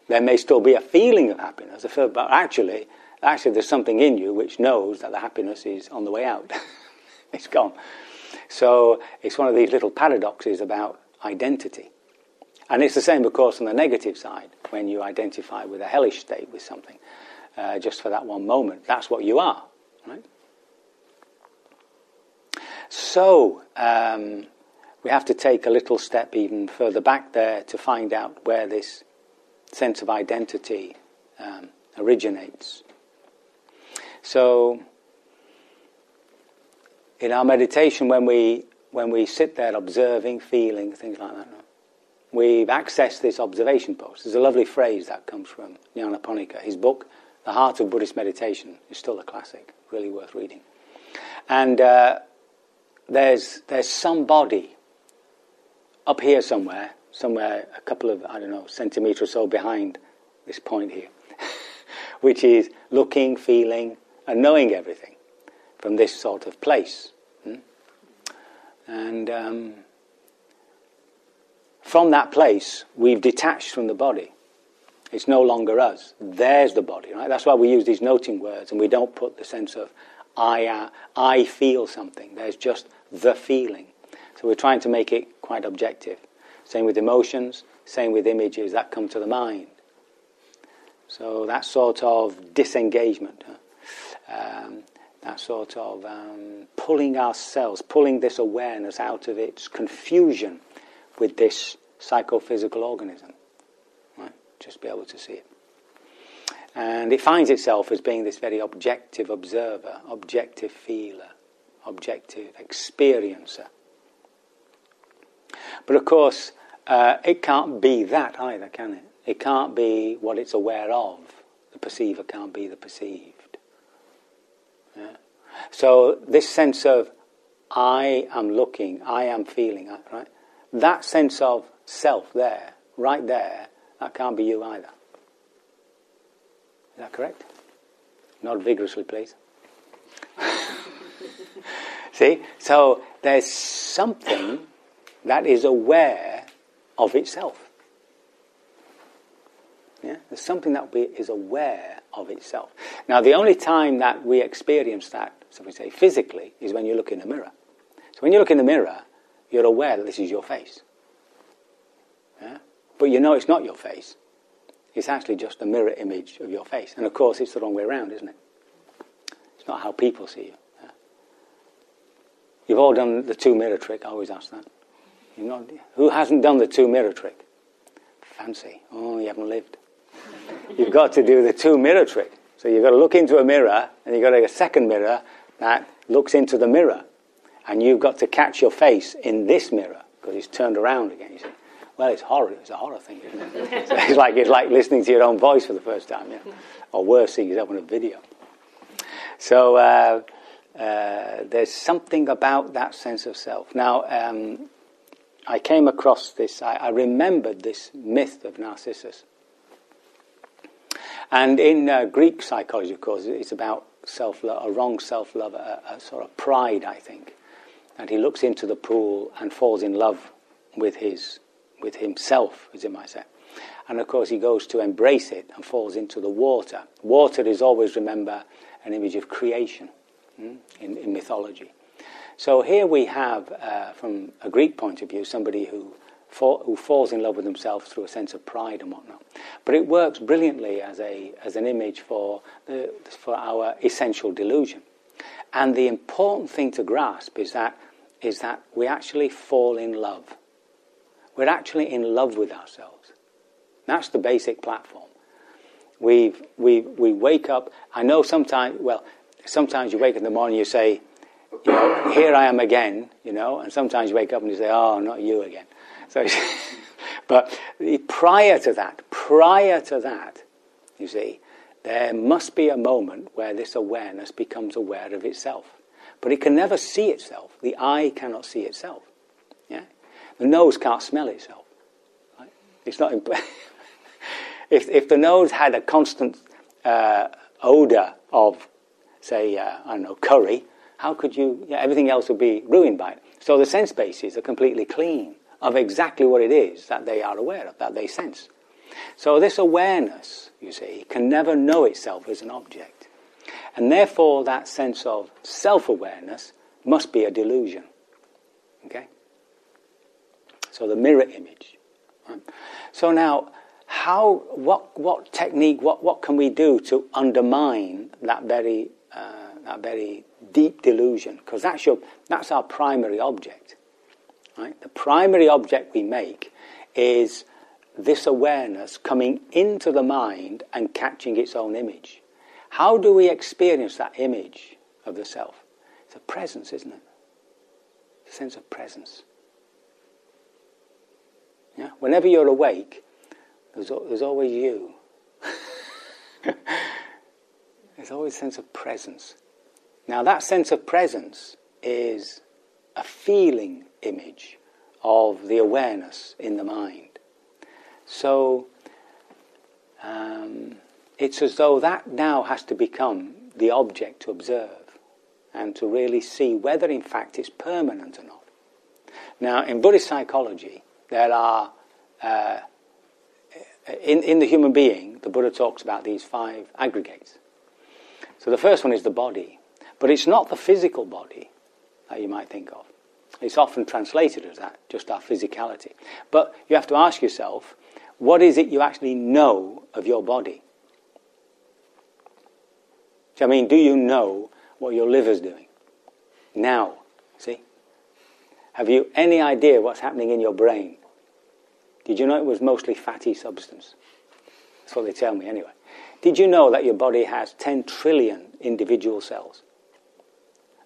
[SPEAKER 1] There may still be a feeling of happiness, but actually, actually, there's something in you which knows that the happiness is on the way out. it's gone. So it's one of these little paradoxes about identity. And it's the same, of course, on the negative side, when you identify with a hellish state with something, uh, just for that one moment. That's what you are, right? So, um, we have to take a little step even further back there to find out where this sense of identity um, originates. So, in our meditation, when we when we sit there observing, feeling, things like that, we've accessed this observation post. There's a lovely phrase that comes from Nyanaponika. His book, The Heart of Buddhist Meditation, is still a classic, really worth reading. And uh, there's, there's somebody up here somewhere, somewhere a couple of, I don't know, centimetres or so behind this point here, which is looking, feeling, and knowing everything from this sort of place. Hmm? And um, from that place, we've detached from the body. It's no longer us. There's the body, right? That's why we use these noting words and we don't put the sense of I, uh, I feel something. There's just the feeling. So we're trying to make it quite objective. Same with emotions, same with images that come to the mind. So that sort of disengagement, um, that sort of um, pulling ourselves, pulling this awareness out of its confusion with this psychophysical organism. Right? Just be able to see it. And it finds itself as being this very objective observer, objective feeler, objective experiencer. But of course, uh, it can't be that either, can it? It can't be what it's aware of. The perceiver can't be the perceived. Yeah? So, this sense of I am looking, I am feeling, right? That sense of self there, right there, that can't be you either. Is that correct? Not vigorously, please. See? So there's something that is aware of itself. Yeah? There's something that is aware of itself. Now, the only time that we experience that, so we say physically, is when you look in the mirror. So when you look in the mirror, you're aware that this is your face. Yeah? But you know it's not your face. It's actually just a mirror image of your face. And of course, it's the wrong way around, isn't it? It's not how people see you. Yeah? You've all done the two mirror trick. I always ask that. Not, who hasn't done the two mirror trick? Fancy. Oh, you haven't lived. You've got to do the two mirror trick. So you've got to look into a mirror, and you've got to a second mirror that looks into the mirror. And you've got to catch your face in this mirror because it's turned around again. You see, well, it's horror. It's a horror thing, isn't it? so it's like it's like listening to your own voice for the first time, yeah. Or worse, seeing yourself on a video. So uh, uh, there's something about that sense of self. Now, um, I came across this. I, I, remembered this myth of Narcissus. And in uh, Greek psychology, of course, it's about self-love, a wrong self-love, a, a sort of pride, I think. And he looks into the pool and falls in love with his, with himself, as you might say. And of course, he goes to embrace it and falls into the water. Water is always, remember, an image of creation hmm, in, in, mythology. So here we have, uh, from a Greek point of view, somebody who, fall, who falls in love with himself through a sense of pride and whatnot. But it works brilliantly as, a, as an image for, the, for our essential delusion. And the important thing to grasp is that is that we actually fall in love. We're actually in love with ourselves. That's the basic platform. We we we wake up. I know sometimes. Well, sometimes you wake up in the morning. You say, you know, here I am again. You know, and sometimes you wake up and you say, oh, not you again. So, but prior to that, prior to that, you see, there must be a moment where this awareness becomes aware of itself. But it can never see itself. The eye cannot see itself. The nose can't smell itself. Right? It's not. Imp- if, if the nose had a constant uh, odor of, say, uh, I don't know, curry, how could you? Yeah, everything else would be ruined by it. So the sense bases are completely clean of exactly what it is that they are aware of, that they sense. So this awareness, you see, can never know itself as an object. And therefore, that sense of self awareness must be a delusion. Okay? So the mirror image. So now, how, what, what technique, what, what can we do to undermine that very, uh, that very deep delusion? Because that's, your, that's our primary object. Right? The primary object we make is this awareness coming into the mind and catching its own image. How do we experience that image of the self? It's a presence, isn't it? It's a sense of presence. Yeah? Whenever you're awake, there's, there's always you. there's always a sense of presence. Now, that sense of presence is a feeling image of the awareness in the mind. So um, it's as though that now has to become the object to observe and to really see whether, in fact, it's permanent or not. Now, in Buddhist psychology, there are, uh, in, in the human being, the Buddha talks about these five aggregates. So the first one is the body, but it's not the physical body that you might think of. It's often translated as that, just our physicality. But you have to ask yourself, what is it you actually know of your body? I mean, do you know what your liver's doing? Now? Have you any idea what's happening in your brain? Did you know it was mostly fatty substance? That's what they tell me anyway. Did you know that your body has 10 trillion individual cells?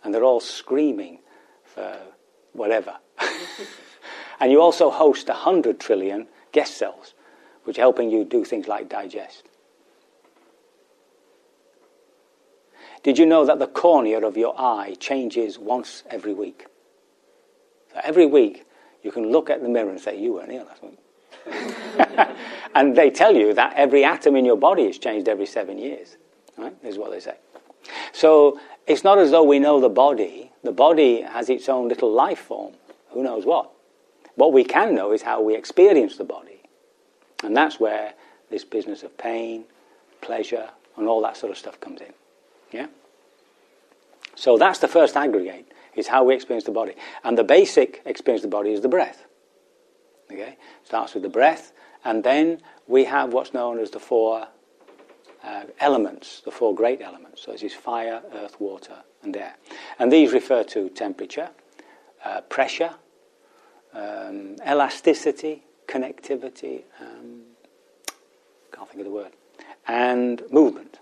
[SPEAKER 1] And they're all screaming for whatever. and you also host 100 trillion guest cells which are helping you do things like digest. Did you know that the cornea of your eye changes once every week? So every week you can look at the mirror and say, You weren't here last week. and they tell you that every atom in your body is changed every seven years. Right? Is what they say. So it's not as though we know the body. The body has its own little life form. Who knows what? What we can know is how we experience the body. And that's where this business of pain, pleasure, and all that sort of stuff comes in. Yeah? So that's the first aggregate, is how we experience the body. And the basic experience of the body is the breath. Okay? Starts with the breath, and then we have what's known as the four uh, elements, the four great elements. So this is fire, earth, water, and air. And these refer to temperature, uh, pressure, um, elasticity, connectivity, um, can't think of the word, and movement.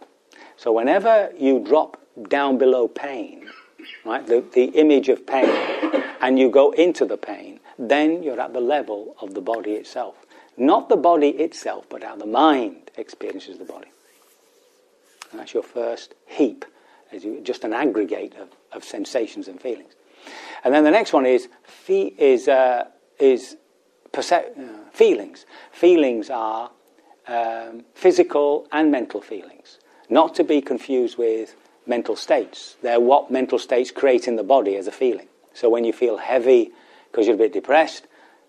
[SPEAKER 1] So whenever you drop down below pain, right, the, the image of pain, and you go into the pain, then you're at the level of the body itself. Not the body itself, but how the mind experiences the body. And that's your first heap, as you, just an aggregate of, of sensations and feelings. And then the next one is, is, uh, is percep- uh, feelings. Feelings are um, physical and mental feelings, not to be confused with mental states. They're what mental states create in the body as a feeling. So when you feel heavy because you're a bit depressed,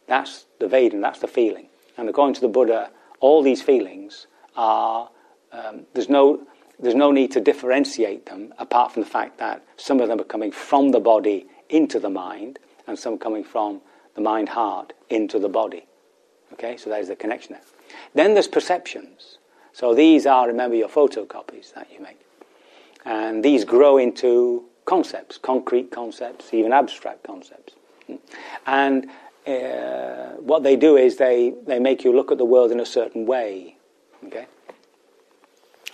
[SPEAKER 1] that's the Vedana, that's the feeling. And according to the Buddha, all these feelings are, um, there's, no, there's no need to differentiate them apart from the fact that some of them are coming from the body into the mind and some coming from the mind heart into the body. Okay, so there's the connection there. Then there's perceptions. So these are, remember, your photocopies that you make. And these grow into concepts, concrete concepts, even abstract concepts. And uh, what they do is they, they make you look at the world in a certain way. Okay?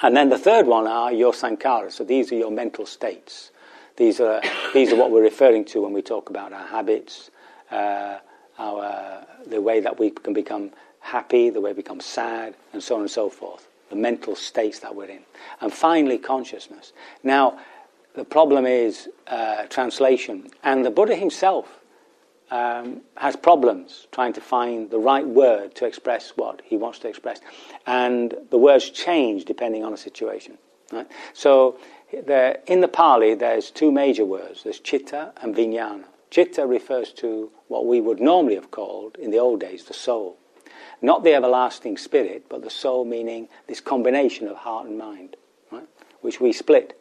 [SPEAKER 1] And then the third one are your sankharas. So these are your mental states. These are, these are what we're referring to when we talk about our habits, uh, our, the way that we can become happy, the way we become sad, and so on and so forth. The mental states that we're in. And finally, consciousness. Now, the problem is uh, translation. And the Buddha himself um, has problems trying to find the right word to express what he wants to express. And the words change depending on the situation. Right? So, there, in the Pali, there's two major words there's chitta and vijnana. Chitta refers to what we would normally have called, in the old days, the soul. Not the everlasting spirit, but the soul meaning this combination of heart and mind, right? which we split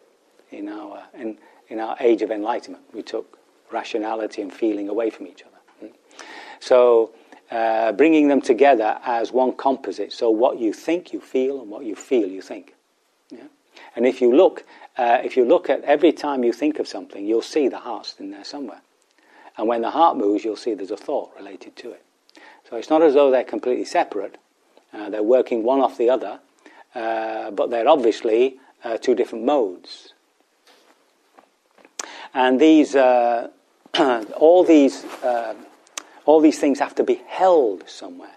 [SPEAKER 1] in our, in, in our age of enlightenment. We took rationality and feeling away from each other. Hmm? So, uh, bringing them together as one composite. So, what you think, you feel, and what you feel, you think. Yeah? And if you look, uh, if you look at every time you think of something, you'll see the heart's in there somewhere. And when the heart moves, you'll see there's a thought related to it. So it's not as though they're completely separate. Uh, they're working one off the other, uh, but they're obviously uh, two different modes. And these, uh, all these, uh, all these things have to be held somewhere.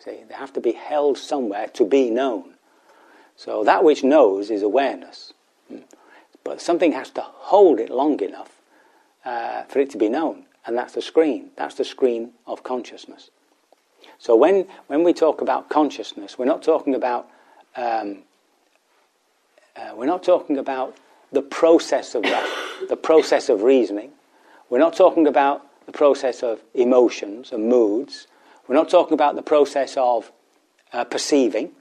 [SPEAKER 1] See, they have to be held somewhere to be known. So that which knows is awareness, hmm. but something has to hold it long enough uh, for it to be known, and that's the screen. That's the screen of consciousness. So when when we talk about consciousness, we're not talking about um, uh, we're not talking about the process of that, the process of reasoning. We're not talking about the process of emotions and moods. We're not talking about the process of uh, perceiving.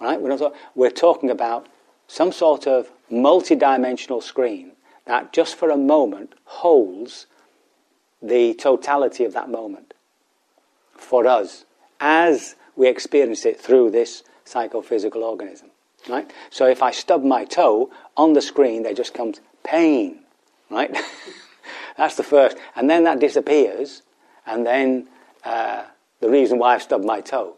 [SPEAKER 1] Right? We're, not talk- we're talking about some sort of multi-dimensional screen that just for a moment holds the totality of that moment for us as we experience it through this psychophysical organism. Right? So if I stub my toe on the screen, there just comes pain. Right? That's the first. And then that disappears, and then uh, the reason why I've stubbed my toe.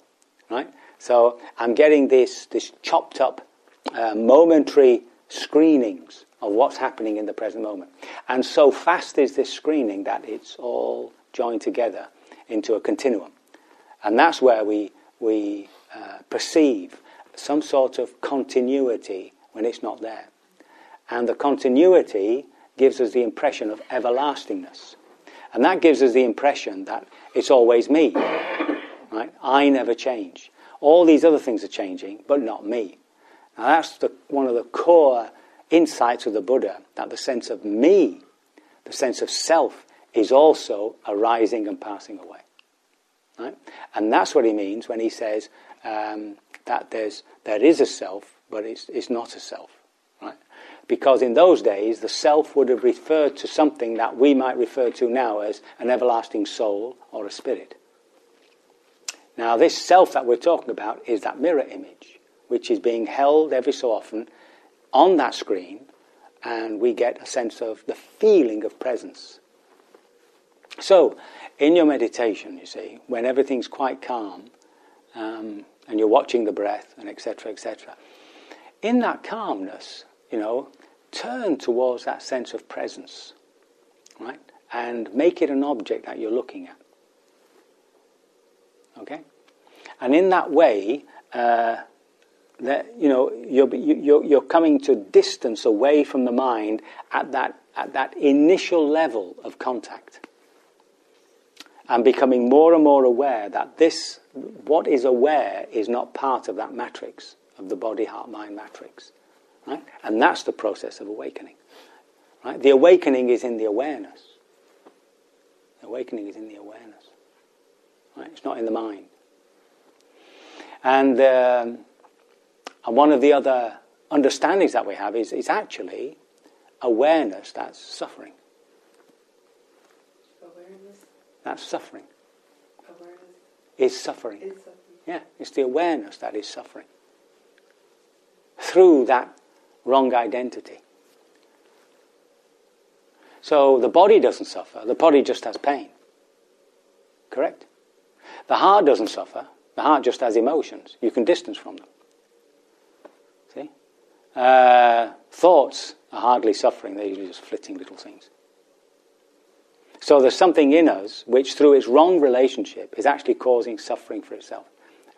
[SPEAKER 1] Right? So I'm getting this, this chopped up uh, momentary screenings of what's happening in the present moment. And so fast is this screening that it's all joined together into a continuum. And that's where we, we uh, perceive some sort of continuity when it's not there. And the continuity gives us the impression of everlastingness. And that gives us the impression that it's always me. Right? I never change. All these other things are changing, but not me. Now that's the, one of the core insights of the Buddha, that the sense of me, the sense of self, is also arising and passing away. Right? And that's what he means when he says um, that there's, there is a self, but it's, it's not a self. Right? Because in those days, the self would have referred to something that we might refer to now as an everlasting soul or a spirit. Now, this self that we're talking about is that mirror image, which is being held every so often on that screen, and we get a sense of the feeling of presence. So, in your meditation, you see, when everything's quite calm, um, and you're watching the breath, and etc., etc., in that calmness, you know, turn towards that sense of presence, right? And make it an object that you're looking at. Okay? And in that way, uh, that you know you're, you're, you're coming to distance away from the mind at that at that initial level of contact. And becoming more and more aware that this what is aware is not part of that matrix of the body heart mind matrix right? And that's the process of awakening right? The awakening is in the awareness. The awakening is in the awareness right? It's not in the mind. And um, and one of the other understandings that we have is, is actually awareness that's suffering.
[SPEAKER 2] Awareness.
[SPEAKER 1] That's suffering.
[SPEAKER 2] Awareness
[SPEAKER 1] Is suffering.
[SPEAKER 2] is suffering.
[SPEAKER 1] Yeah, it's the awareness that is suffering. Through that wrong identity. So the body doesn't suffer, the body just has pain. Correct? The heart doesn't suffer. The heart just has emotions. You can distance from them. Uh, thoughts are hardly suffering, they're usually just flitting little things. So there's something in us which, through its wrong relationship, is actually causing suffering for itself.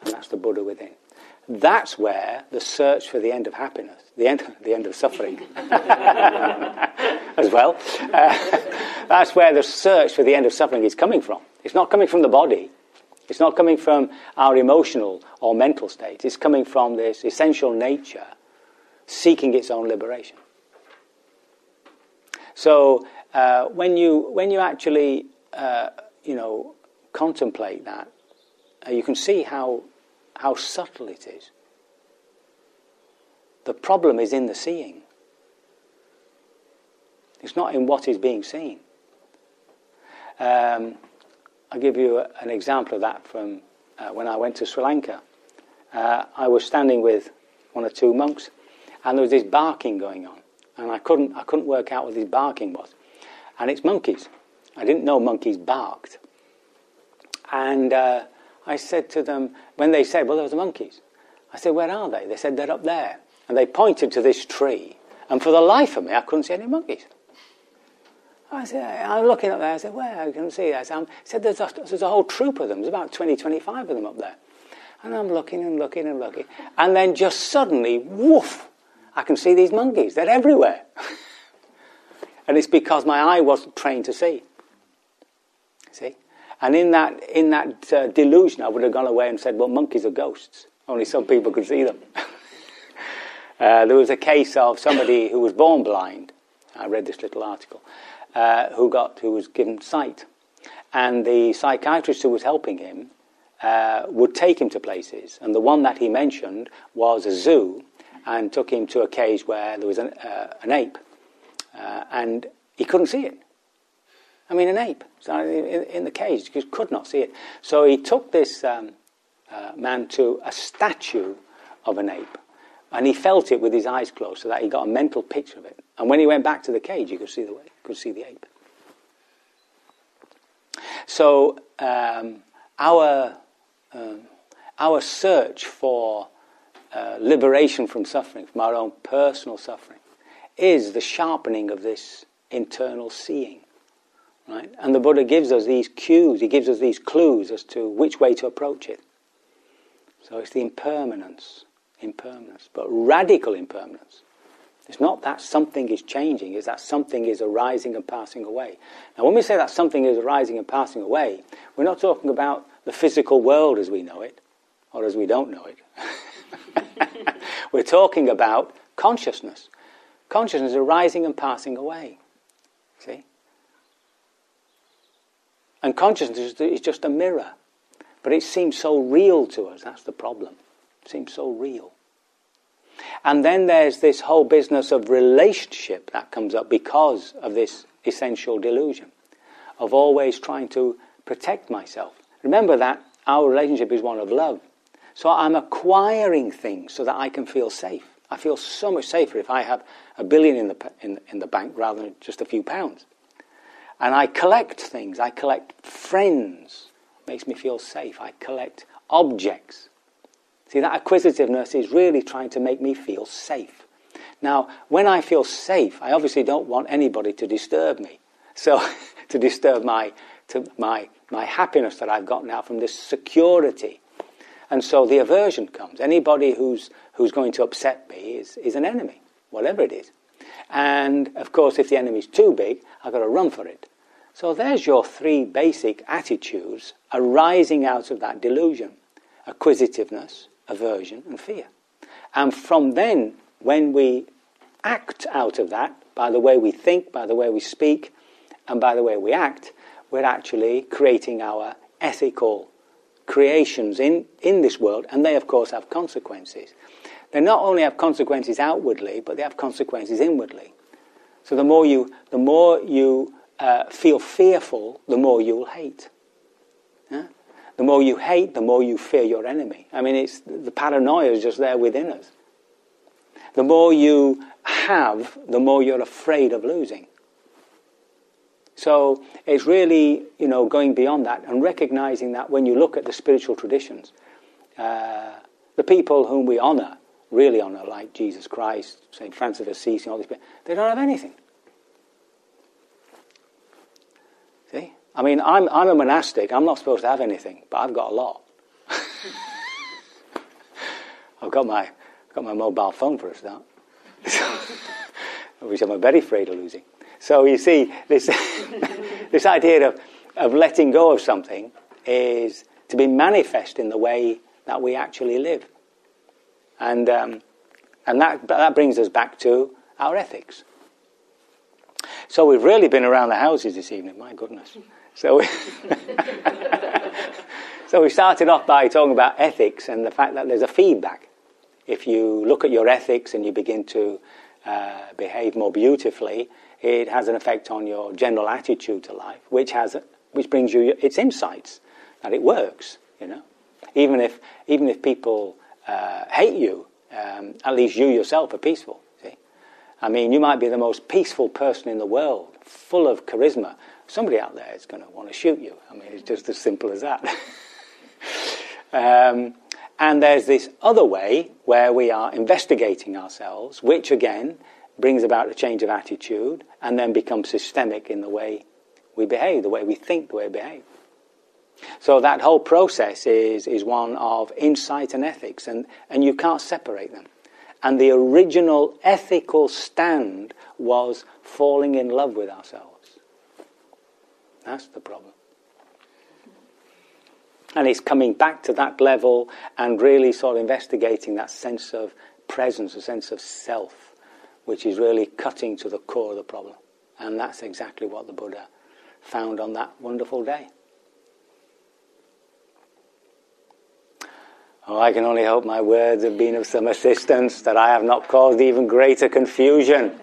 [SPEAKER 1] And that's the Buddha within. That's where the search for the end of happiness, the end, the end of suffering, as well, uh, that's where the search for the end of suffering is coming from. It's not coming from the body. It's not coming from our emotional or mental state. It's coming from this essential nature seeking its own liberation. So uh, when you when you actually uh, you know contemplate that, uh, you can see how how subtle it is. The problem is in the seeing. It's not in what is being seen. Um, I'll give you a, an example of that from uh, when I went to Sri Lanka. Uh, I was standing with one or two monks, and there was this barking going on, and I couldn't, I couldn't work out what this barking was. And it's monkeys. I didn't know monkeys barked. And uh, I said to them, when they said, well, those are monkeys, I said, where are they? They said, they're up there. And they pointed to this tree, and for the life of me, I couldn't see any monkeys. I said, I'm looking up there. I said, where? I can see. I said, said there's, a, there's a whole troop of them. There's about 20, 25 of them up there. And I'm looking and looking and looking. And then just suddenly, woof, I can see these monkeys. They're everywhere. and it's because my eye wasn't trained to see. See? And in that, in that uh, delusion, I would have gone away and said, well, monkeys are ghosts. Only some people could see them. uh, there was a case of somebody who was born blind. I read this little article. Uh, who got who was given sight, and the psychiatrist who was helping him uh, would take him to places, and the one that he mentioned was a zoo, and took him to a cage where there was an, uh, an ape, uh, and he couldn't see it. I mean, an ape in, the cage, he could not see it. So he took this um, uh, man to a statue of an ape, and he felt it with his eyes closed, so that he got a mental picture of it. And when he went back to the cage, he could see the could see the ape. So um, our um, our search for uh, liberation from suffering, from our own personal suffering, is the sharpening of this internal seeing. Right? And the Buddha gives us these cues, he gives us these clues as to which way to approach it. So it's the impermanence, impermanence, but radical impermanence. It's not that something is changing, it's that something is arising and passing away. Now, when we say that something is arising and passing away, we're not talking about the physical world as we know it, or as we don't know it. we're talking about consciousness. Consciousness is arising and passing away. See? And consciousness is just a mirror. But it seems so real to us. That's the problem. It seems so real. And then there's this whole business of relationship that comes up because of this essential delusion of always trying to protect myself. Remember that our relationship is one of love. So I'm acquiring things so that I can feel safe. I feel so much safer if I have a billion in the, in, in the bank rather than just a few pounds. And I collect things. I collect friends. Makes me feel safe. I collect objects. See, that acquisitiveness is really trying to make me feel safe. Now, when I feel safe, I obviously don't want anybody to disturb me. So, to disturb my, to my, my happiness that I've got now from this security. And so the aversion comes. Anybody who's, who's going to upset me is, is an enemy, whatever it is. And of course, if the enemy's too big, I've got to run for it. So there's your three basic attitudes arising out of that delusion acquisitiveness, aversion, and fear. And from then, when we act out of that, by the way we think, by the way we speak, and by the way we act, we're actually creating our ethical creations in, in this world, and they, of course, have consequences. They not only have consequences outwardly, but they have consequences inwardly. So the more you, the more you uh, feel fearful, the more you will hate. Yeah? The more you hate, the more you fear your enemy. I mean, it's, the paranoia is just there within us. The more you have, the more you're afraid of losing. So it's really, you know, going beyond that and recognizing that when you look at the spiritual traditions, uh, the people whom we honor, really honor, like Jesus Christ, St. Francis of Assisi, all these people, they don't have anything. See? I mean, I'm, I'm a monastic. I'm not supposed to have anything, but I've got a lot. I've got my, got my mobile phone for a start, which I'm very afraid of losing. So you see, this, this idea of, of letting go of something is to be manifest in the way that we actually live. And, um, and that, that brings us back to our ethics. So we've really been around the houses this evening, my goodness. So, we, so we started off by talking about ethics and the fact that there's a feedback. If you look at your ethics and you begin to uh, behave more beautifully, it has an effect on your general attitude to life, which has which brings you its insights that it works. You know, even if even if people uh, hate you, um, at least you yourself are peaceful. See, I mean, you might be the most peaceful person in the world, full of charisma. Somebody out there is going to want to shoot you. I mean, it's just as simple as that. um, and there's this other way where we are investigating ourselves, which again brings about a change of attitude and then becomes systemic in the way we behave, the way we think, the way we behave. So that whole process is, is one of insight and ethics, and, and you can't separate them. And the original ethical stand was falling in love with ourselves. That's the problem. And it's coming back to that level and really sort of investigating that sense of presence, a sense of self which is really cutting to the core of the problem. And that's exactly what the Buddha found on that wonderful day. Oh, I can only hope my words have been of some assistance, that I have not caused even greater confusion,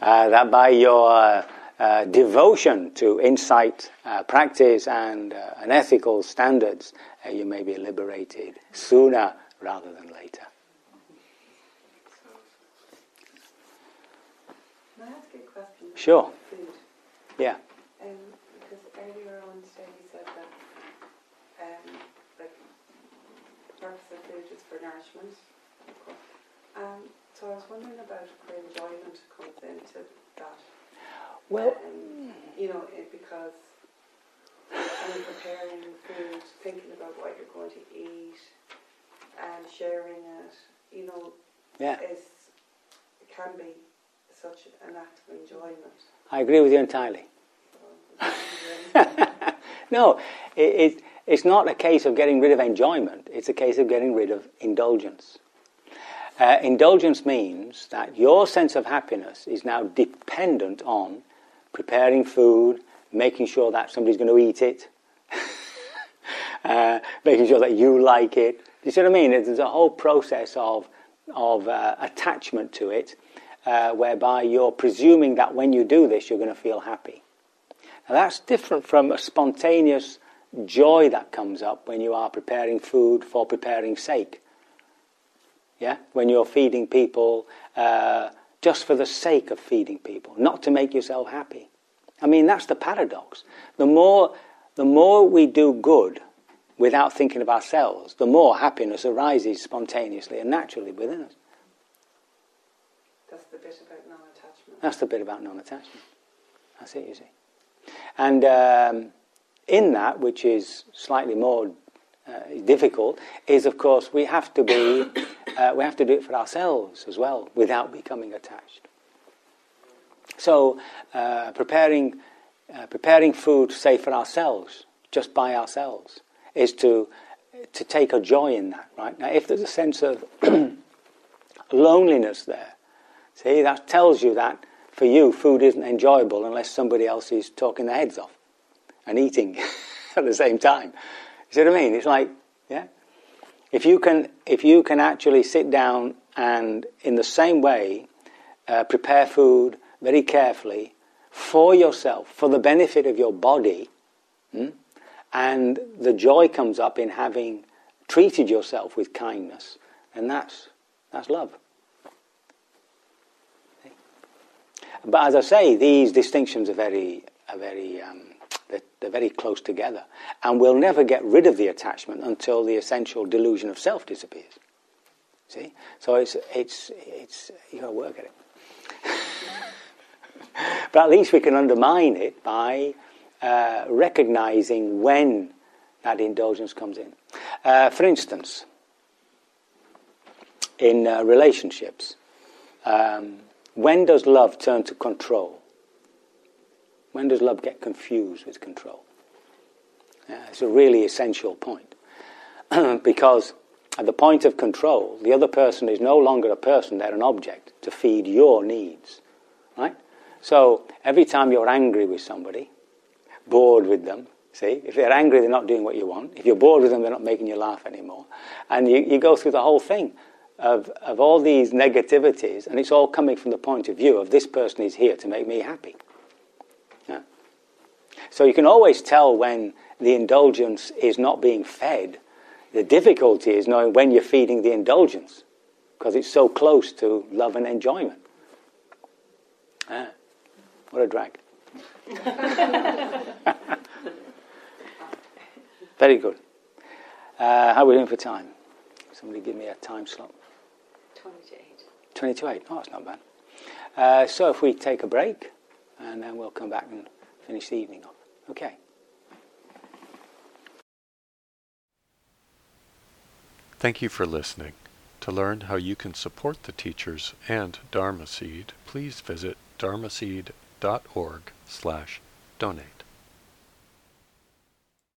[SPEAKER 1] uh, that by your uh, uh, devotion to insight, uh, practice, and, uh, and ethical standards, uh, you may be liberated sooner rather than later. Sure. Food. Yeah.
[SPEAKER 2] Um, because earlier on today you said that um, like purpose of food is for nourishment. Um, so I was wondering about where enjoyment comes into that.
[SPEAKER 1] Well,
[SPEAKER 2] um, you know, it, because when preparing food, thinking about what you're going to eat, and sharing it, you know,
[SPEAKER 1] yeah.
[SPEAKER 2] is can be such an act of enjoyment.
[SPEAKER 1] I agree with you entirely. no, it, it, it's not a case of getting rid of enjoyment, it's a case of getting rid of indulgence. Uh, indulgence means that your sense of happiness is now dependent on preparing food, making sure that somebody's going to eat it, uh, making sure that you like it. You see what I mean? There's a whole process of, of uh, attachment to it uh, whereby you're presuming that when you do this, you're going to feel happy. Now, that's different from a spontaneous joy that comes up when you are preparing food for preparing sake. Yeah? When you're feeding people uh, just for the sake of feeding people, not to make yourself happy. I mean, that's the paradox. The more, the more we do good without thinking of ourselves, the more happiness arises spontaneously and naturally within us.
[SPEAKER 2] That's the bit about non-attachment.
[SPEAKER 1] That's the bit about non-attachment. That's it, you see. And um, in that, which is slightly more uh, difficult, is of course we have to be, uh, we have to do it for ourselves as well, without becoming attached. So uh, preparing, uh, preparing food, say for ourselves, just by ourselves, is to to take a joy in that. Right now, if there's a sense of loneliness there, See, that tells you that for you, food isn't enjoyable unless somebody else is talking their heads off and eating at the same time. You see what I mean? It's like, yeah. If you can, if you can actually sit down and, in the same way, uh, prepare food very carefully for yourself, for the benefit of your body, hmm? and the joy comes up in having treated yourself with kindness, and that's that's love. But as I say, these distinctions are very, are very um, they're, they're, very close together, and we'll never get rid of the attachment until the essential delusion of self disappears. See, so it's it's it's you got to work at it. but at least we can undermine it by uh, recognizing when that indulgence comes in. Uh, for instance, in uh, relationships, um, when does love turn to control? When does love get confused with control? Uh, it's a really essential point. because at the point of control, the other person is no longer a person, they're an object to feed your needs. Right? So every time you're angry with somebody, bored with them, see, if they're angry, they're not doing what you want. If you're bored with them, they're not making you laugh anymore. And you, you go through the whole thing of, of all these negativities, and it's all coming from the point of view of this person is here to make me happy. So you can always tell when the indulgence is not being fed. The difficulty is knowing when you're feeding the indulgence because it's so close to love and enjoyment. What a drag. Very good. Uh, how are we doing for time? Somebody give me a time slot.
[SPEAKER 2] 20 to 8.
[SPEAKER 1] 20 to 8. Oh, that's not bad. Uh, so if we take a break, and then we'll come back and finish the evening off. Okay.
[SPEAKER 3] Thank you for listening. To learn how you can support the teachers and Dharma Seed, please visit dharma dharmaseed.org slash donate.